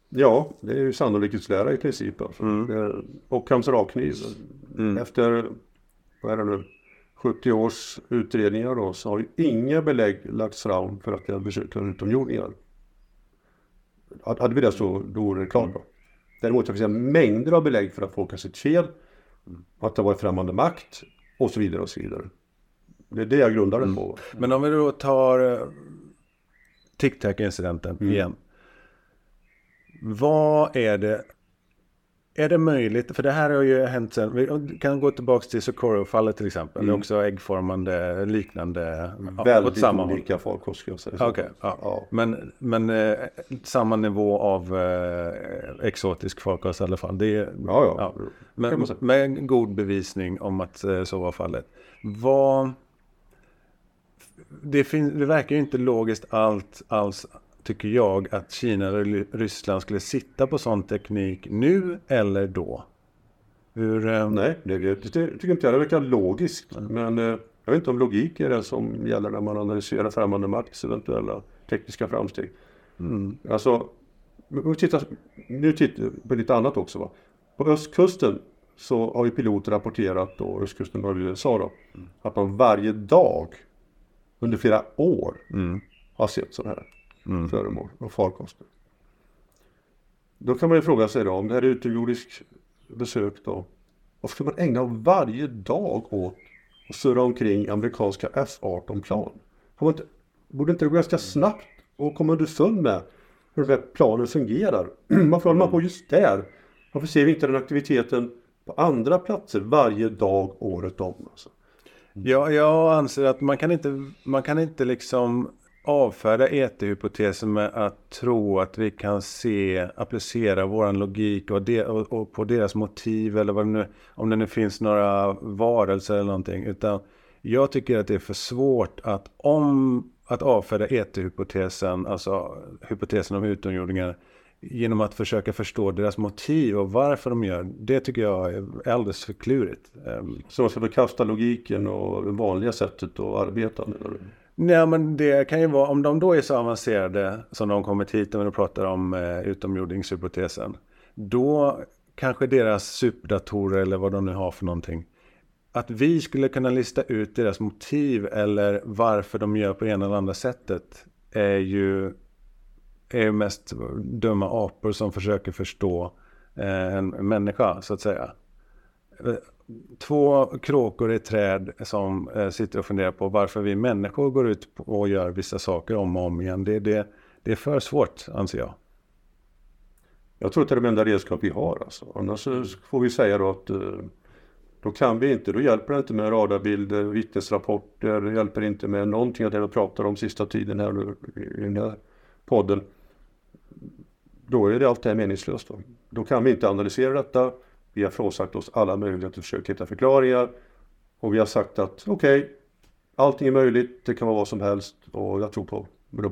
Ja, det är ju sannolikhetslära i princip. Alltså. Mm. Ockhams rakkniv. Efter, vad är det nu, 70 års utredningar då så har ju inga belägg lagts fram för att det är besök av utomjordingar. Hade vi det så då vore det klart. Då. Däremot finns det mängder av belägg för att folk har sett fel, att det var främmande makt och så vidare och så vidare. Det är det jag grundar det på. Men om vi då tar eh, Tic Tac-incidenten igen. Vad är det? Är det möjligt? För det här har ju hänt sen. Vi kan gå tillbaka till Socorro-fallet till exempel. Det är också äggformande, liknande. Väldigt samma håll. olika folk ska jag säga. Okej, ja. Ja. Men, men eh, samma nivå av eh, exotisk farkost i alla fall. Det är, Ja, ja. Ja. Kan med, god bevisning om att eh, så var fallet. Vad... Det, det verkar ju inte logiskt allt alls, tycker jag, att Kina eller Ry- Ryssland skulle sitta på sån teknik nu eller då. Hur... eh, Nej, det, det, det tycker inte jag. Det verkar logiskt. Men eh, jag vet inte om logik är det som gäller när man analyserar främmande makts eventuella tekniska framsteg. Mm. Alltså, nu tittar, nu tittar vi på lite annat också. Va? På östkusten så har ju piloter rapporterat då, östkusten av USA då, att man varje dag under flera år Mm. har sett sådana här Mm. föremål och farkoster. Då kan man ju fråga sig då, om det här är utomjordiskt besök då, vad ska man ägna varje dag åt att surra omkring amerikanska F-18-plan? Har man inte- Borde inte det gå ganska snabbt att komma underfund med hur de här planen fungerar? *clears throat* Varför håller man på just där? Varför ser vi inte den aktiviteten på andra platser varje dag året om? Alltså? Ja, jag anser att man kan inte, man kan inte liksom avfärda ET-hypotesen med att tro att vi kan se, applicera våran logik och, de, och, och på deras motiv eller vad det nu, om det nu finns några varelser eller någonting. Utan jag tycker att det är för svårt att om att avfärda ET-hypotesen, alltså hypotesen om utomjordingar, genom att försöka förstå deras motiv och varför de gör det tycker jag är alldeles för klurigt. Ehm. Så man ska förkasta logiken och det vanliga sättet att arbeta? menar? Nej, men det kan ju vara, om de då är så avancerade som de kommit hit och pratar om eh, utomjordingshypotesen, då kanske deras superdatorer eller vad de nu har för någonting, att vi skulle kunna lista ut deras motiv eller varför de gör på det ena eller andra sättet är ju, är ju mest dumma apor som försöker förstå eh, en människa, så att säga. Två kråkor i ett träd som eh, sitter och funderar på varför vi människor går ut och gör vissa saker om och om igen. Det, det, det är för svårt, anser jag. Jag tror att det är de enda redskap vi har alltså. Annars får vi säga då att eh, då kan vi inte, då hjälper det inte med radarbilder, vittnesrapporter, det hjälper inte med någonting av det vi pratar om sista tiden här i den här podden. Då är det allt det här meningslöst. Då. då kan vi inte analysera detta. Vi har frånsagt oss alla möjligheter att försöka hitta förklaringar. Och vi har sagt att okej, okay, allting är möjligt, det kan vara vad som helst och jag tror på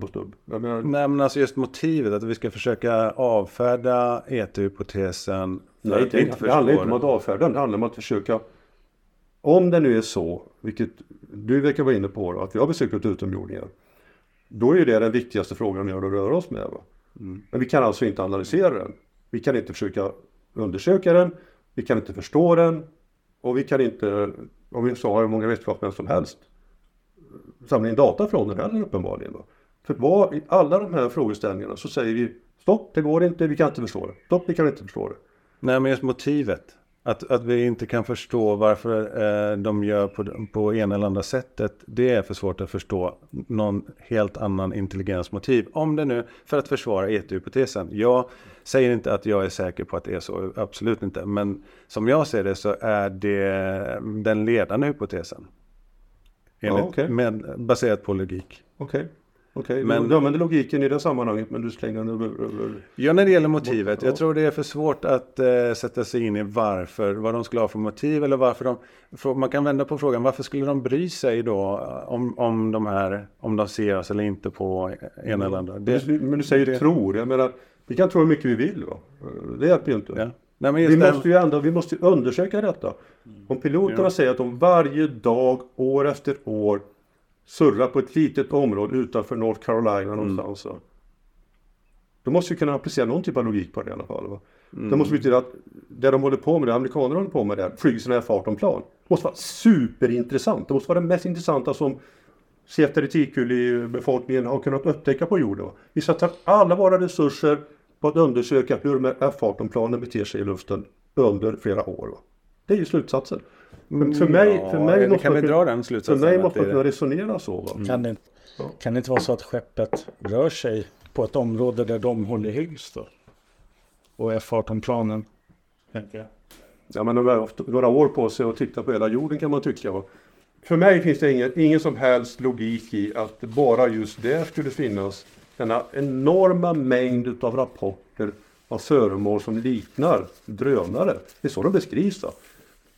stubb. Menar... Nej men alltså just motivet att vi ska försöka avfärda ET-hypotesen. Nej, det, inte det handlar inte om att avfärda det handlar om att försöka om det nu är så, vilket du verkar vara inne på, att vi har besökt utomjordingar. Då är det den viktigaste frågan vi har att röra oss med. Mm. Men vi kan alltså inte analysera den. Vi kan inte försöka undersöka den. Vi kan inte förstå den. Och vi kan inte, om vi så har hur många vetenskapsmän som helst, samla in data från den heller uppenbarligen. Då. För vad, i alla de här frågeställningarna så säger vi stopp, det går inte, vi kan inte förstå det. Stopp, vi kan inte förstå det. Nej, men just motivet. Att, att vi inte kan förstå varför eh, de gör på, på ena eller andra sättet. Det är för svårt att förstå någon helt annan intelligensmotiv. Om det nu för att försvara ET-hypotesen. Jag säger inte att jag är säker på att det är så, absolut inte. Men som jag ser det så är det den ledande hypotesen. Enligt, ja, okay. med, baserat på logik. Okej. Okay. Okej, okay, men du använder logiken i det sammanhanget men du slänger den över, över... Ja, när det gäller motivet. Jag tror det är för svårt att eh, sätta sig in i varför, vad de skulle ha för motiv eller varför de... För, man kan vända på frågan, varför skulle de bry sig då om, om de här, om de ser oss eller inte på ena eller andra? Det, men du säger det, tror, jag menar, vi kan tro hur mycket vi vill va? Det hjälper ju inte. Ja. Nej, vi måste ju ändå, vi måste undersöka detta. Om piloterna ja. säger att de varje dag, år efter år surra på ett litet område utanför North Carolina mm. någonstans. Mm. Då måste vi kunna applicera någon typ av logik på det i alla fall. Va? Mm. Det måste betyda att det de håller på med, det amerikanerna håller på med där, här fartonplan. Det måste vara superintressant. Det måste vara det mest intressanta som befolkningen har kunnat upptäcka på jorden. Va? Vi satsar alla våra resurser på att undersöka hur de här F-18-planen beter sig i luften under flera år. Va? Det är ju slutsatsen. Men för mig, ja, för mig måste kan man, vi dra den slutsatsen? För mig måste man kunna resonera så. Va? Mm. Kan, det, kan det inte vara så att skeppet rör sig på ett område där de håller hus då? Och F-18-planen? Ja men de har haft några år på sig att titta på hela jorden kan man tycka. Va? För mig finns det ingen, ingen som helst logik i att bara just där skulle finnas denna enorma mängd av rapporter av föremål som liknar drönare. Det är så de beskrivs. Då.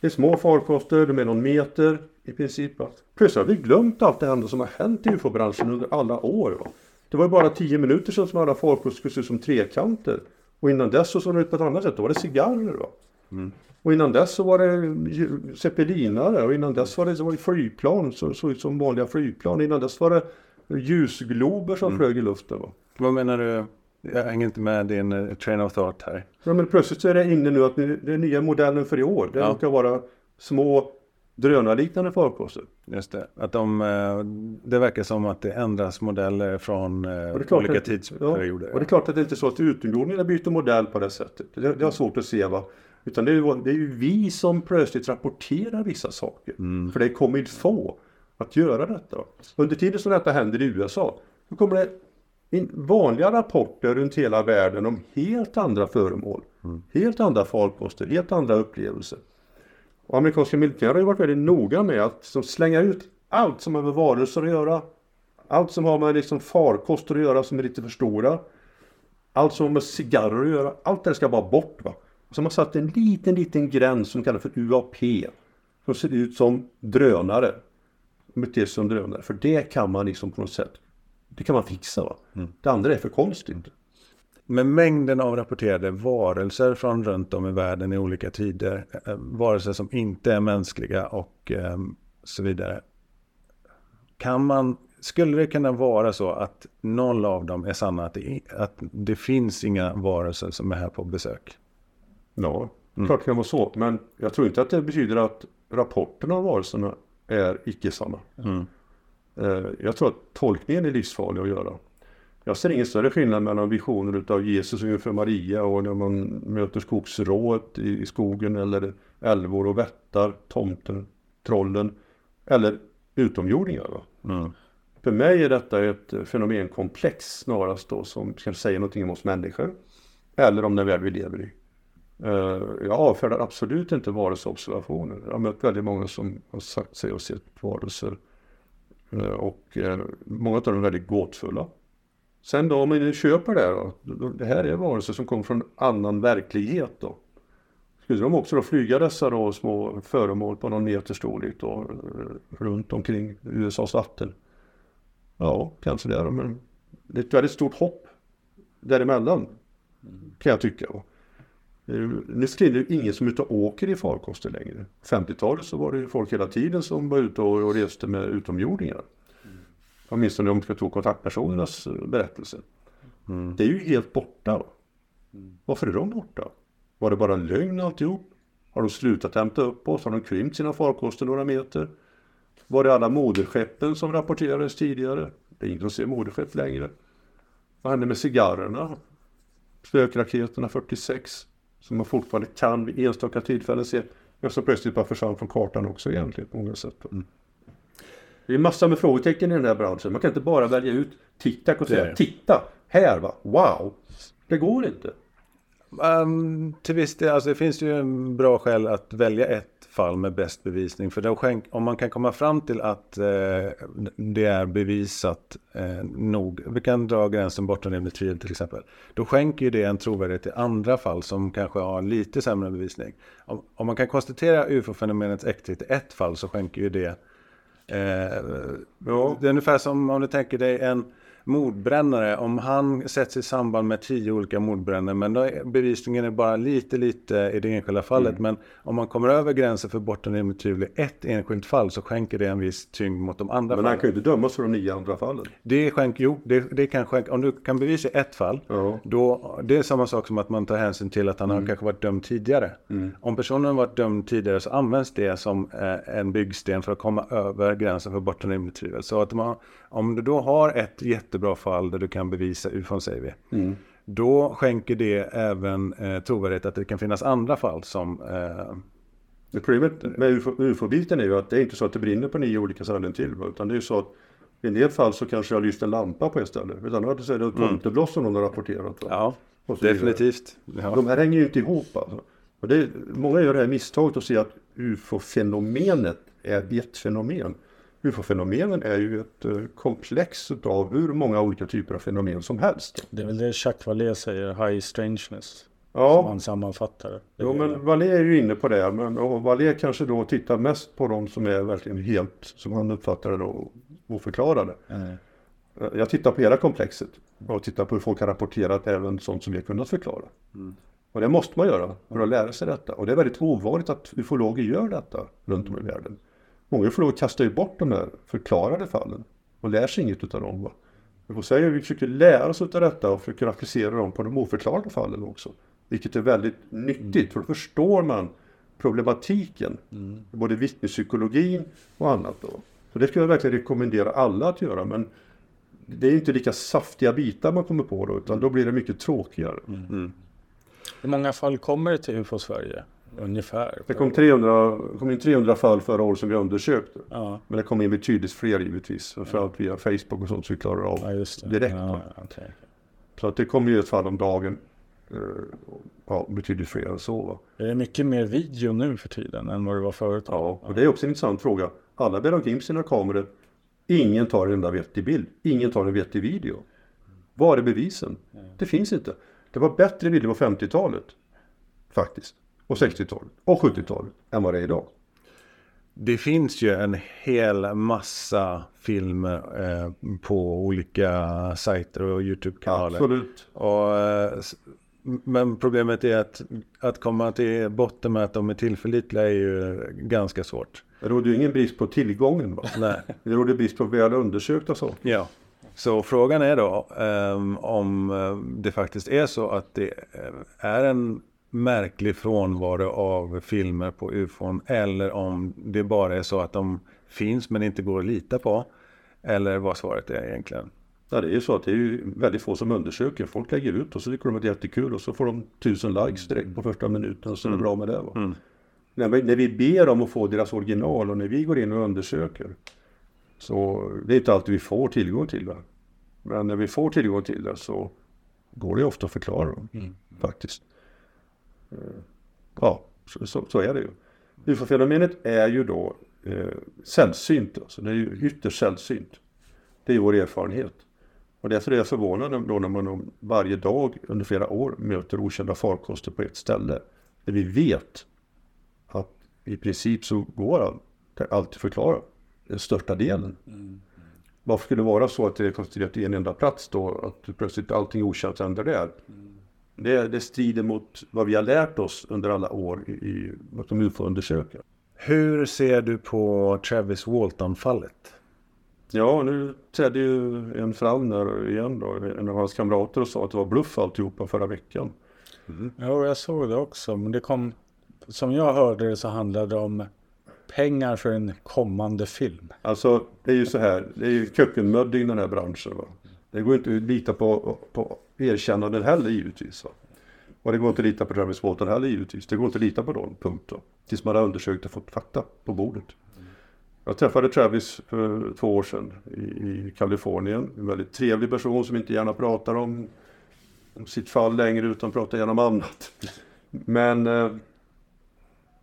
Det är små farkoster, de är någon meter i princip. Plötsligt har vi glömt allt det andra som har hänt i ufo-branschen under alla år. Va? Det var ju bara tio minuter sedan som alla farkoster skulle se ut som trekanter. Och innan dess så såg det ut på ett annat sätt. Då var det cigarrer. Va? Mm. Och innan dess så var det zeppelinare och innan dess var det, så var det flygplan som såg ut som vanliga flygplan. Innan dess var det ljusglober som mm. flög i luften. Va? Vad menar du? Jag hänger inte med din uh, train of thought här. Ja, men plötsligt så är det inne nu att är nya modellen för i år. Det ja. brukar vara små drönarliknande farkoster. Just det. Att de, eh, det verkar som att det ändras modeller från eh, olika att, tidsperioder. Ja. Och det är klart att det inte är så att utomjordingarna byter modell på det sättet. Det, det är svårt att se. Va? Utan det är, det är ju vi som plötsligt rapporterar vissa saker. Mm. För det är kommit få att göra detta. Under tiden som detta händer i USA, då kommer det vanliga rapporter runt hela världen om helt andra föremål. Mm. Helt andra farkoster, helt andra upplevelser. Och amerikanska militären har ju varit väldigt noga med att liksom slänga ut allt som har med varelser att göra. Allt som har med liksom farkoster att göra som är lite för stora. Allt som har med cigarrer att göra. Allt det ska bara bort. Va? Och så har man satt en liten, liten gräns som kallas för UAP. Som ser ut som drönare. Beter sig som drönare. För det kan man liksom på något sätt det kan man fixa. Va? Mm. Det andra är för konstigt. Med mängden av rapporterade varelser från runt om i världen i olika tider, eh, varelser som inte är mänskliga och eh, så vidare. Kan man, skulle det kunna vara så att noll av dem är sanna, att det, att det finns inga varelser som är här på besök? Ja, mm. klart det kan vara så. Men jag tror inte att det betyder att rapporterna om varelserna är icke sanna. Mm. Eh, jag tror att tolkningen är livsfarlig att göra. Jag ser ingen större skillnad mellan visioner av Jesus inför Maria och när man möter skogsrået i skogen eller älvor och vättar, tomten, trollen eller utomjordingar. Mm. För mig är detta ett fenomenkomplex snarast då som ska säga någonting om oss människor. eller om den värld vi lever i. Eh, jag avfärdar absolut inte varelseobservationer. Jag har mött väldigt många som har sagt sig ha sett varelser. Eh, och eh, många av dem är väldigt gåtfulla. Sen då om man köper det då, det här är varelser som kommer från annan verklighet då. Skulle de också då flyga dessa då små föremål på någon meter storlek då eh, runt omkring USAs vatten? Ja, kanske det men det är ett väldigt stort hopp däremellan kan jag tycka. Nu för tiden är det ingen som ute och åker i farkoster längre. 50-talet så var det folk hela tiden som var ute och reste med utomjordingar. Åtminstone om man ska tro kontaktpersonernas eh, berättelse. Mm. Det är ju helt borta. Varför är de borta? Var det bara en lögn alltihop? Har de slutat hämta upp oss? Har de krympt sina farkoster några meter? Var det alla moderskeppen som rapporterades tidigare? Det är ingen som ser moderskepp längre. Vad hände med cigarrerna? Spökraketerna 46 som man fortfarande kan vid enstaka tillfällen se. Men som plötsligt bara försvann från kartan också egentligen på många sätt. Mm. Det är massor med frågetecken i den här branschen. Man kan inte bara välja ut TikTok och säga titta, här va, wow. Det går inte. Um, till viss del, alltså det finns ju en bra skäl att välja ett fall med bäst bevisning. För skänk, om man kan komma fram till att eh, det är bevisat eh, nog. Vi kan dra gränsen bortom rimligt tvivel till exempel. Då skänker ju det en trovärdighet till andra fall som kanske har lite sämre bevisning. Om, om man kan konstatera ufo-fenomenets äkthet i ett fall så skänker ju det eh, ja. Det är ungefär som om du tänker dig en mordbrännare, om han sätts i samband med tio olika mordbrännare, men då är bevisningen är bara lite, lite i det enskilda fallet. Mm. Men om man kommer över gränsen för rimligt tvivel i ett enskilt fall så skänker det en viss tyngd mot de andra Men fallen. han kan ju inte dömas för de nio andra fallen. Det skänker, jo, det, det kan skänka, om du kan bevisa ett fall, ja. då, det är samma sak som att man tar hänsyn till att han mm. har kanske varit dömd tidigare. Mm. Om personen har varit dömd tidigare så används det som eh, en byggsten för att komma över gränsen för rimligt tvivel. Så att man, om du då har ett jättebra fall där du kan bevisa ufon säger vi. Mm. Då skänker det även eh, trovärdighet att det kan finnas andra fall som eh, Problemet med ufo-biten är ju att det är inte så att det brinner på nio olika ställen till. Utan det är så att i en del fall så kanske jag lyst en lampa på ett ställe. Utan annat så är det mm. tomtebloss som någon har rapporterat. Ja, definitivt. Ja. De här hänger ju inte ihop alltså. Och det, många gör det här misstaget att se att ufo-fenomenet är ett fenomen. UFO-fenomenen är ju ett uh, komplex av hur många olika typer av fenomen som helst. Det är väl det Jacques Vallée säger, high strangeness. Ja. Som han sammanfattar det. Jo, men Vallée är ju inne på det. Men och Vallée kanske då tittar mest på de som är verkligen helt, som han uppfattar det då, oförklarade. Mm. Jag tittar på hela komplexet och tittar på hur folk har rapporterat även sånt som vi har kunnat förklara. Mm. Och det måste man göra för att lära sig detta. Och det är väldigt ovanligt att ufologer gör detta runt om i världen. Många får lov att kasta bort de här förklarade fallen och lär sig inget utav dem. Va? Får säga att vi försöker lära oss utav detta och försöker applicera dem på de oförklarade fallen också. Vilket är väldigt nyttigt mm. för då förstår man problematiken. Mm. Både vittnespsykologin och annat. Då. Så det skulle jag verkligen rekommendera alla att göra. Men det är inte lika saftiga bitar man kommer på då utan då blir det mycket tråkigare. Mm. mm. Hur många fall kommer det till UFO Sverige? Ungefär. Det kom, 300, kom in 300 fall förra året som vi undersökte. Ja. Men det kom in betydligt fler givetvis. Framförallt via Facebook och sånt så vi klarar av ja, direkt. Ja, okay. Så att det kommer ju ett fall om dagen. Eh, ja, betydligt fler än så. Va? Är det mycket mer video nu för tiden än vad det var förut? Ja, och det är också en intressant fråga. Alla bär omkring sina kameror. Ingen tar en enda vettig bild. Ingen tar en vettig video. Var är bevisen? Det finns inte. Det var bättre video på 50-talet. Faktiskt och 60-talet och 70-talet än vad det är idag. Det finns ju en hel massa filmer eh, på olika sajter och YouTube-kanaler. Absolut. Och, eh, men problemet är att, att komma till botten med att de är tillförlitliga är ju ganska svårt. Det råder ju ingen brist på tillgången. Va? Nej. Det råder brist på väl undersökta saker. Ja. Så frågan är då um, om eh, det faktiskt är så att det eh, är en märklig frånvaro av filmer på ufon eller om det bara är så att de finns men inte går att lita på. Eller vad svaret är egentligen. Ja, det är ju så att det är ju väldigt få som undersöker. Folk lägger ut och så tycker de att det är jättekul och så får de tusen likes direkt på första minuten och så är det mm. bra med det. Va? Mm. När, vi, när vi ber om att få deras original och när vi går in och undersöker så det är inte alltid vi får tillgång till det. Men när vi får tillgång till det så går det ofta att förklara dem. Mm. faktiskt. Eh, ja, så, så, så är det ju. UFO-fenomenet är ju då eh, sällsynt, alltså det är ju ytterst sällsynt. Det är vår erfarenhet. Och därför är jag förvånad då när man varje dag under flera år möter okända farkoster på ett ställe. Där vi vet att i princip så går det alltid förklara den största delen. Mm. Varför skulle det vara så att det är koncentrerat i en enda plats då? Att plötsligt allting okänt händer där. Mm. Det, det strider mot vad vi har lärt oss under alla år i, i vad de UFO-undersöker. Hur ser du på Travis Walton-fallet? Ja, nu trädde ju en fram där igen då, en av hans kamrater och sa att det var bluff alltihopa förra veckan. Mm. Ja, jag såg det också, men det kom, som jag hörde det så handlade det om pengar för en kommande film. Alltså, det är ju så här, det är ju kökkenmödding den här branschen. Va? Det går inte att lita på, på erkännanden heller givetvis. Va? Och det går inte att lita på Travis Walton heller givetvis. Det går inte att lita på dem, punkt. Då. Tills man har undersökt och fått fakta på bordet. Jag träffade Travis för två år sedan i, i Kalifornien. En väldigt trevlig person som inte gärna pratar om, om sitt fall längre utan pratar gärna om annat. Men eh,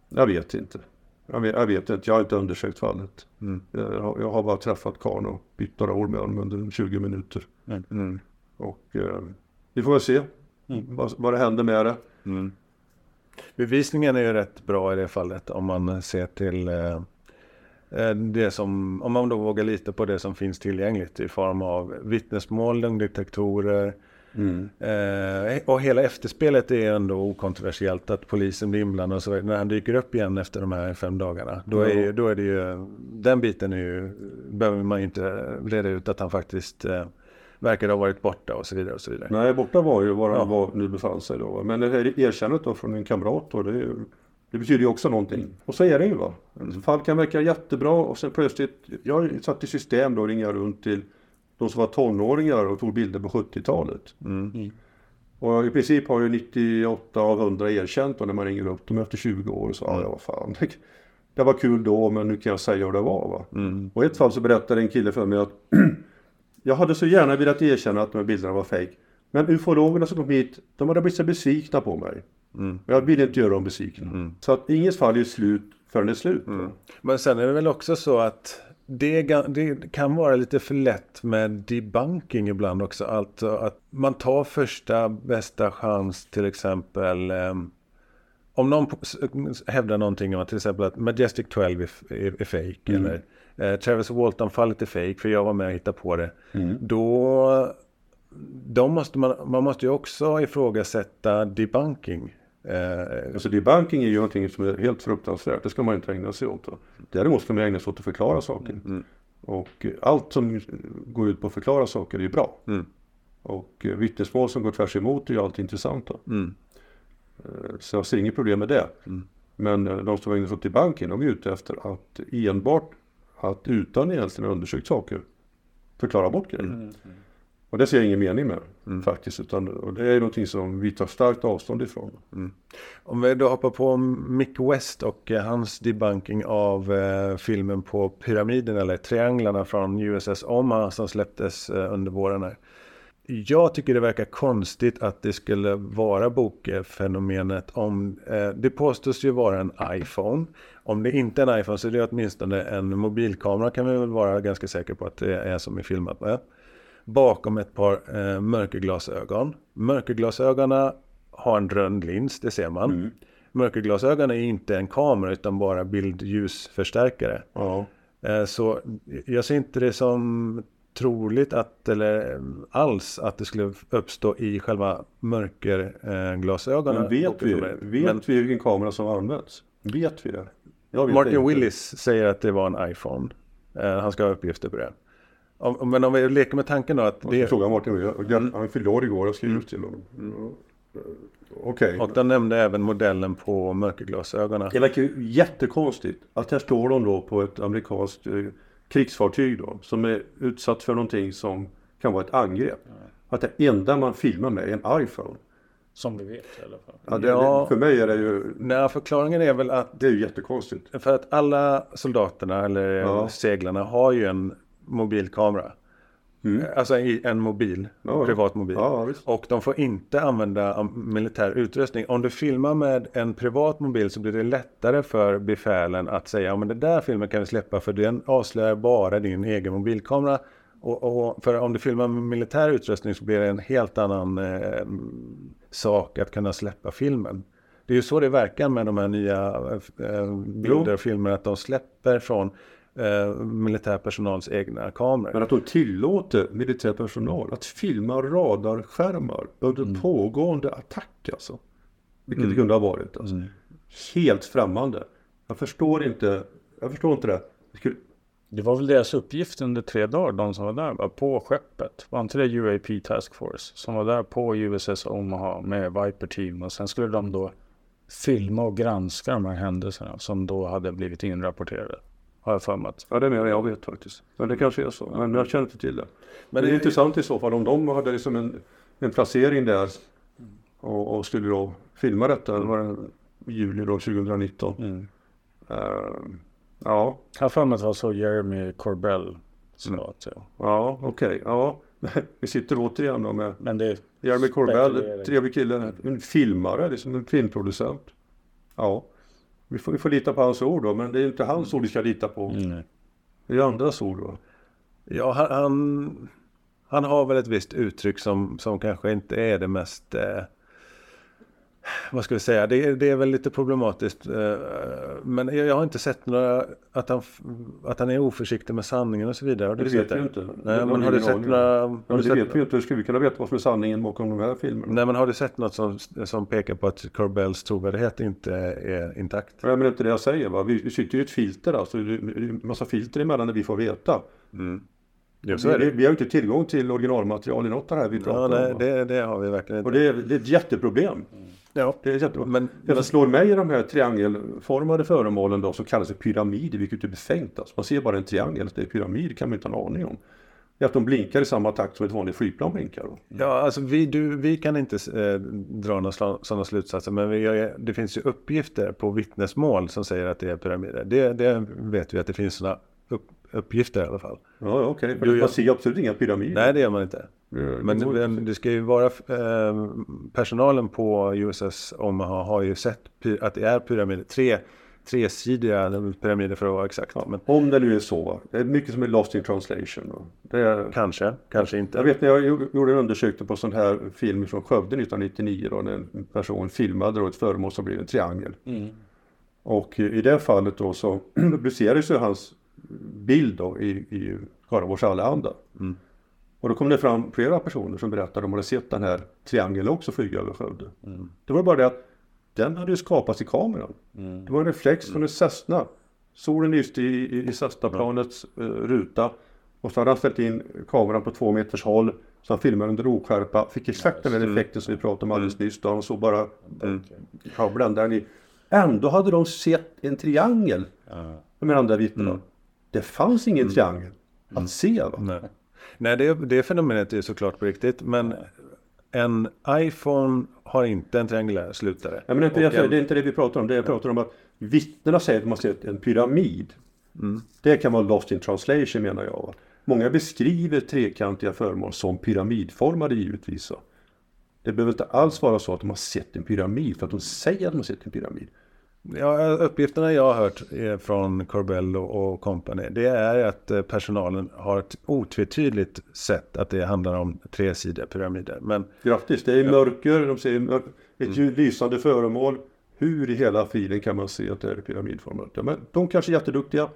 jag vet inte. Jag vet, jag vet, inte, jag har inte undersökt fallet. Mm. Jag, har, jag, har bara träffat karln och bytt några ord med honom under 20 minuter. Mm. Och eh, vi får väl se mm. vad, vad det händer med det. Mm. Bevisningen är ju rätt bra i det fallet om man ser till eh, eh, det som, om man då vågar lita på det som finns tillgängligt i form av vittnesmål, lögndetektorer, Mm. Eh, och hela efterspelet är ändå okontroversiellt att polisen blir inblandad och så När han dyker upp igen efter de här fem dagarna. Då är, då är det ju, den biten är ju, behöver man ju inte reda ut att han faktiskt eh, verkar ha varit borta och så vidare. och så vidare. Nej, borta var ju var han ja. var, nu befann sig då. Men det här erkännandet då från en kamrat då, det, det betyder ju också någonting. Och så är det ju va. Fall kan verka jättebra och sen plötsligt, jag satt i system då och ringa runt till de som var tonåringar och tog bilder på 70-talet. Mm. mm. Och i princip har ju 98 av 100 erkänt då när man ringer upp dem efter 20 år och sa mm. ja vad fan. *laughs* Det var kul då men nu kan jag säga hur det var. Va? Mm. Och i ett fall så berättade en kille för mig att *clears throat* jag hade så gärna velat erkänna att de här bilderna var fejk. Men ufologerna som kom hit, de hade blivit så besvikna på mig. Mm. Jag ville inte göra dem besvikna. Mm. Så att inget fall är slut förrän det är slut. Mm. Men sen är det väl också så att det, det, kan vara lite för lätt med debunking ibland också. Alltså att man tar första bästa chans till exempel. Um, om någon hävdar någonting om att till exempel att Majestic 12 är, är, är fake mm. eller eh, Travis Walton-fallet är fake för jag var med och hittade på det. Mm. Då, då måste man, man måste ju också ifrågasätta debunking. Eh, alltså debunking är ju någonting som är helt fruktansvärt. Det ska man inte ägna sig åt. Däremot ska man ägna sig åt att förklara saker. Mm. Och allt som går ut på att förklara saker är ju bra. Mm. Och eh, vittnesmål som går tvärs emot är ju alltid intressanta. Mm. Eh, så jag ser inget problem med det. Mm. Men eh, de som ägnar sig åt debunking, de är ute efter att enbart att utan egentligen undersökt saker förklara bort grejer. Mm. Och det ser jag ingen mening med mm. faktiskt. Utan, och det är någonting som vi tar starkt avstånd ifrån. Mm. Om vi då hoppar på Mick West och eh, hans debunking av eh, filmen på pyramiden eller trianglarna från USS Omaha som släpptes eh, under våren här. Jag tycker det verkar konstigt att det skulle vara bokfenomenet om eh, det påstås ju vara en iPhone. Om det inte är en iPhone så är det åtminstone en mobilkamera kan vi väl vara ganska säkra på att det är som är filmat med bakom ett par eh, mörkerglasögon. Mörkerglasögonen har en röd lins, det ser man. Mm. Mörkerglasögon är inte en kamera utan bara bildljusförstärkare. Eh, så jag ser inte det som troligt att, eller alls att det skulle uppstå i själva mörkerglasögonen. Men vet vi, vet Men, vi vilken kamera som används? Vet vi det? Martin Willis säger att det var en iPhone. Eh, han ska ha uppgifter på det. Om, men om vi leker med tanken då att... Jag det... fråga Martin, han fyllde år igår, jag skrev just till honom. Mm. Okej. Okay. Och den nämnde även modellen på mörkerglasögonen. Det verkar ju jättekonstigt att här står de då på ett amerikanskt eh, krigsfartyg då som är utsatt för någonting som kan vara ett angrepp. Ja. Att det enda man filmar med är en iPhone. Som vi vet i alla fall. Ja, det, ja, för mig är det ju... Nej, förklaringen är väl att... Det är ju jättekonstigt. För att alla soldaterna eller ja. seglarna har ju en mobilkamera. Alltså i en mobil, Ja. privat mobil. Ja. Och de får inte använda militär utrustning. Om du filmar med en privat mobil så blir det lättare för befälen att säga ja men det där filmen kan vi släppa för den avslöjar bara din egen mobilkamera. Och, och för om du filmar med militär utrustning så blir det en helt annan eh, sak att kunna släppa filmen. Det är ju så det verkar med de här nya eh, bilder och filmer att de släpper från eh, militär personals egna kameror. Men att de tillåter militär personal att filma radarskärmar under pågående attack alltså. Vilket det kunde ha varit. Alltså. Helt främmande. Jag förstår inte. Jag förstår inte det. Skulle, Det var väl deras uppgift under tre dagar, de som var där, va? på skeppet. Var inte det UAP Task Force som var där på USS Omaha med Viper Team och sen skulle de då filma och granska de här händelserna som då hade blivit inrapporterade. Har jag för mig. ja, det är mer än jag vet faktiskt. Men det kanske är så. Men jag känner inte till det. Men det är det- intressant i så fall om de hade liksom en, en placering där och, och skulle då filma detta. Det var en juli då 2019. Eh, ja, Jag har för mig att det var så Jeremy Corbell sa att ja. ja okej. Ja. *laughs* Vi sitter återigen då med Men det Jeremy Corbell, trevlig kille, en filmare, liksom en filmproducent. Ja, vi får, vi får lita på hans ord då, men det är inte hans ord vi ska lita på. mm. Det är andras ord då. Ja, han, han, han har väl ett visst uttryck som, som kanske inte är det mest... Eh, vad ska vi säga? Det, är- det är väl lite problematiskt. Eh, men jag, jag har inte sett några... Att han, att han är oförsiktig med sanningen och så vidare. Har du Det vet ju inte. Det Nej, men har du sett några... Ja, Har du det sett, vet vi inte. Hur ska vi kunna veta vad som är sanningen bakom de här filmerna? nej, men har du sett något som, som pekar på att Corbells trovärdighet inte är intakt? Nej, men det är inte det jag säger. Va? Vi, vi sitter ju i ett filter, alltså. Det är en massa filter emellan där vi får veta. Jo, så är vi, det. vi, vi har ju inte tillgång till originalmaterial i något av det här vi Ja, pratar nej, om. va? det, det har vi verkligen Och inte. det är, det är ett jätteproblem. Ja, Det är jätteproblem. men, Det som slår mig i de här triangelformade föremålen då som kallas för pyramider, vilket är befängt. Alltså. Man ser bara en triangel, att det är pyramid kan man inte ha en aning om. Det är att de blinkar i samma takt som ett vanligt flygplan blinkar. Då. Ja, alltså vi, du, vi kan inte eh, dra några sådana slutsatser, men vi det finns ju uppgifter på vittnesmål som säger att det är pyramider. Det, det vet vi att det finns sådana upp, uppgifter i alla fall. Ja, okej. Jo, man jag- ser absolut inga pyramider. Nej, det gör man inte. Det Men det, det ska ju vara, eh, personalen på USS Omaha har ju sett att det är pyramider, tre, tresidiga pyramider för att vara exakt. Ja, Men Om det nu är så. Det är mycket som är lost in translation. Är, kanske, kanske inte. jag vet när jag gjorde- en undersökning på sån här film från Skövde 1999 då när en person filmade då ett föremål som blev en triangel. Och i det fallet då så *clears throat* publicerades ju hans bild då i, i Skaraborgs Allehanda. Och då kom det fram flera personer som berättade att de hade sett den här triangeln också flyga över Skövde. Det var bara det att den hade ju skapats i kameran. Det var en reflex från en Cessna. Solen lyste i, i, i Cessna-planets eh, ruta. Och så hade han ställt in kameran på två meters håll. Så han filmade under oskärpa. Fick exakt den här effekten som vi pratade om alldeles nyss. Då han såg bara ja, bländaren i. Ändå hade de sett en triangel. Med de andra vittnena. Det fanns ingen triangel att se. Va? Nej, Nej det, det fenomenet är såklart på riktigt. Men en iPhone har inte en triangulär slutare. Ja, men det, är inte, en- det är inte det vi pratar om. Det jag pratar om att vittnena säger att har sett en pyramid. Det kan vara lost in translation menar jag. Många beskriver trekantiga föremål som pyramidformade givetvis. Det behöver inte alls vara så att de har sett en pyramid för att de säger att de har sett en pyramid. Ja, uppgifterna jag har hört från Corbell och company. Det är att eh, personalen har ett otvetydigt sett att det handlar om tresidiga pyramider. Men Grattis, det är mörker, de ser ett ljus- lysande föremål. Hur i hela friden kan man se att det är pyramidformat? Ja, men de kanske är jätteduktiga.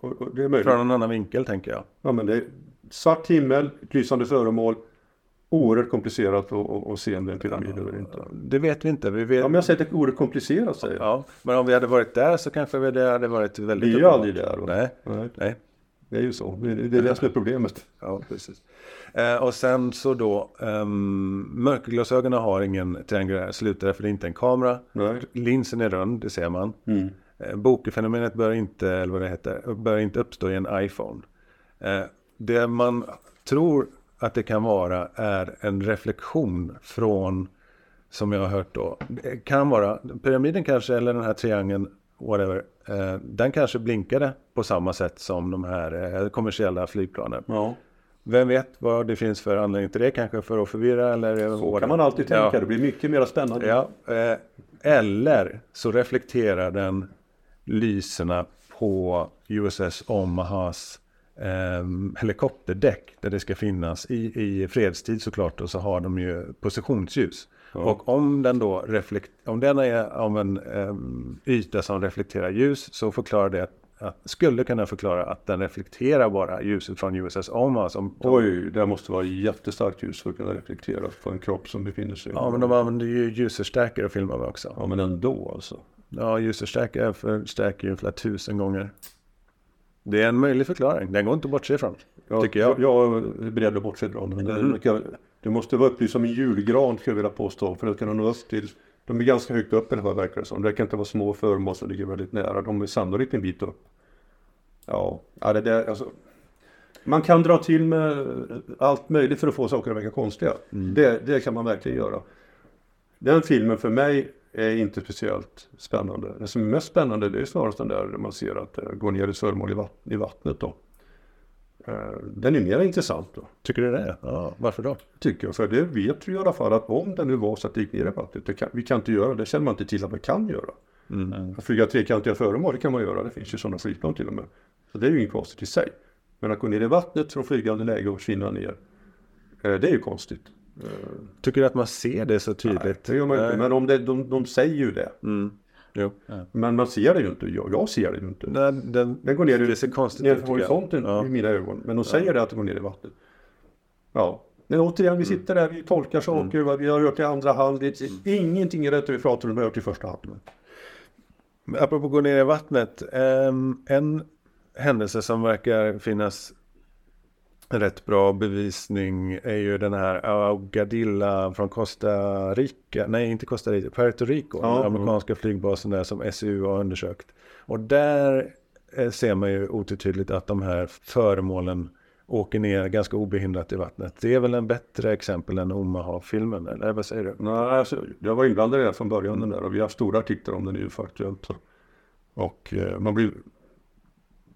Och, och det är möjligt. från en annan vinkel tänker jag. Ja, men det är svart himmel, lysande föremål. Oerhört komplicerat att, se om det är en pyramid eller inte. Det vet vi inte. Vi vet, Ja, men jag säger att det är oerhört komplicerat säger jag. Ja, men om vi hade varit där så kanske det hade varit väldigt Vi är ju aldrig där. va? Nej, Nej, nej. det är ju så. Det är det är det som är problemet. Ja, precis. Eh, och sen så då, um, mörkerglasögonen har ingen triangulär slutare för det är inte en kamera. Nej. Linsen är rund, det ser man. Mm. Eh, Bokefenomenet bör inte, eller vad det heter, bör inte uppstå i en iPhone. Eh, det man tror att det kan vara är en reflektion från, som jag har hört då, det kan vara, pyramiden kanske, eller den här triangeln, whatever, eh, den kanske blinkade på samma sätt som de här eh, kommersiella flygplanen. Ja. Vem vet vad det finns för anledning till det, kanske för att förvirra eller Så kan man alltid tänka, Ja. det blir mycket mer spännande. Ja, eh, eller så reflekterar den lyserna på USS Omahas eh, helikopterdäck där det ska finnas i, i fredstid såklart och så har de ju positionsljus. Och om den då reflekt, om den är av en eh, yta som reflekterar ljus så förklarar det att, att, skulle kunna förklara att den reflekterar bara ljuset från USS Omaha. Som, Oj, det måste vara jättestarkt ljus för att kunna reflektera på en kropp som befinner sig Ja, men de använder ju ljusförstärkare att filma med också. Ja, men ändå alltså. Ja, ljusförstärkare förstärker ju flera tusen gånger. Det är en möjlig förklaring. Den går inte att bortse ifrån. Ja, tycker jag. Jag är beredd att bortse från den. Mm. Det, det måste vara upplyst som en julgran skulle jag vilja påstå. För att kunna nå upp till, de är ganska högt upp i alla fall verkar det som. Det kan inte vara små föremål som ligger väldigt nära. De är sannolikt en bit upp. Ja, ja det där, alltså. Man kan dra till med allt möjligt för att få saker att verka konstiga. Mm. Det, det kan man verkligen göra. Den filmen för mig är inte speciellt spännande. Det som är mest spännande det är snarast den där man ser att det går ner ett föremål i, vatt- i vattnet. Då. Eh, Den är mer intressant då, Tycker du det? Ja, varför då? tycker jag. För det vet vi i alla fall att om det nu var så att det gick ner i vattnet, det kan, vi kan inte göra det, känner man inte till att man kan göra. Att flyga trekantiga föremål, det kan man göra, det finns ju sådana flygplan till och med. Så det är ju inget konstigt i sig. Men att gå ner i vattnet från flygande läge och försvinna ner, eh, det är ju konstigt. Tycker du att man ser det så tydligt? Det gör man inte, Nej. men om det, de, de säger ju det. Mm. Jo. Men man ser det ju inte, jag, jag ser det ju inte. Nej, den, Den går ner, det ser konstigt ner ut. på tycker jag. horisonten Ja. i mina ögon. Men de säger det att det går ner i vattnet. Ja. Men återigen, Mm. vi sitter där, vi tolkar saker, vad vi har hört i andra hand. Det är ingenting i det vi pratar om, vi har hört i första hand. Men Apropå gå ner i vattnet. ehm, en händelse som verkar finnas rätt bra bevisning är ju den här Augadilla från Costa Rica. Nej, inte Costa Rica, Puerto Rico. Ja. den amerikanska flygbasen där som SU har undersökt. Och där eh, ser man ju otvetydigt att de här föremålen åker ner ganska obehindrat i vattnet. Det är väl en bättre exempel än Omaha-filmen, eller vad säger du? Nej, alltså, jag var inblandad det från början den där och vi har haft stora artiklar om den Aktuellt. så. Och eh, man blir...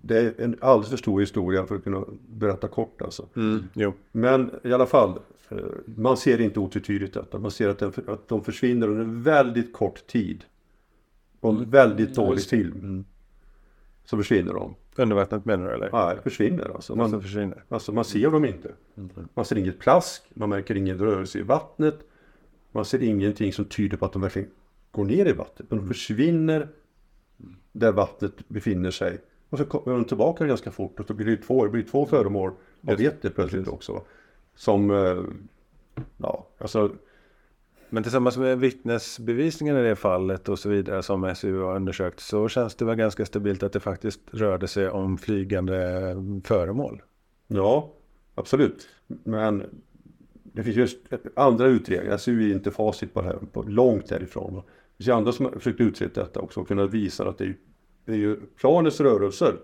Det är en alldeles för stor historia för att kunna berätta kort alltså. Jo. Men i alla fall, eh, man ser inte otvetydigt detta. Man ser att, den, att de försvinner under väldigt kort tid. Och en väldigt dålig film. Så försvinner de. Under vattnet menar du eller? Nej, försvinner alltså. Man, Man, försvinner. alltså man ser dem inte. Man ser inget plask, man märker ingen rörelse i vattnet. Man ser ingenting som tyder på att de verkligen går ner i vattnet. Men de försvinner där vattnet befinner sig. Och så kommer de tillbaka ganska fort och så blir det två, det blir två föremål av det plötsligt också. Som, eh, ja, alltså Men tillsammans med vittnesbevisningen i det fallet och så vidare som SU har undersökt så känns det väl ganska stabilt att det faktiskt rörde sig om flygande föremål. Ja, absolut. Men det finns just andra utredningar. SU är inte facit på det här, på långt därifrån. Det finns ju andra som har försökt utreda detta också och kunnat visa att det är, det är ju planets rörelser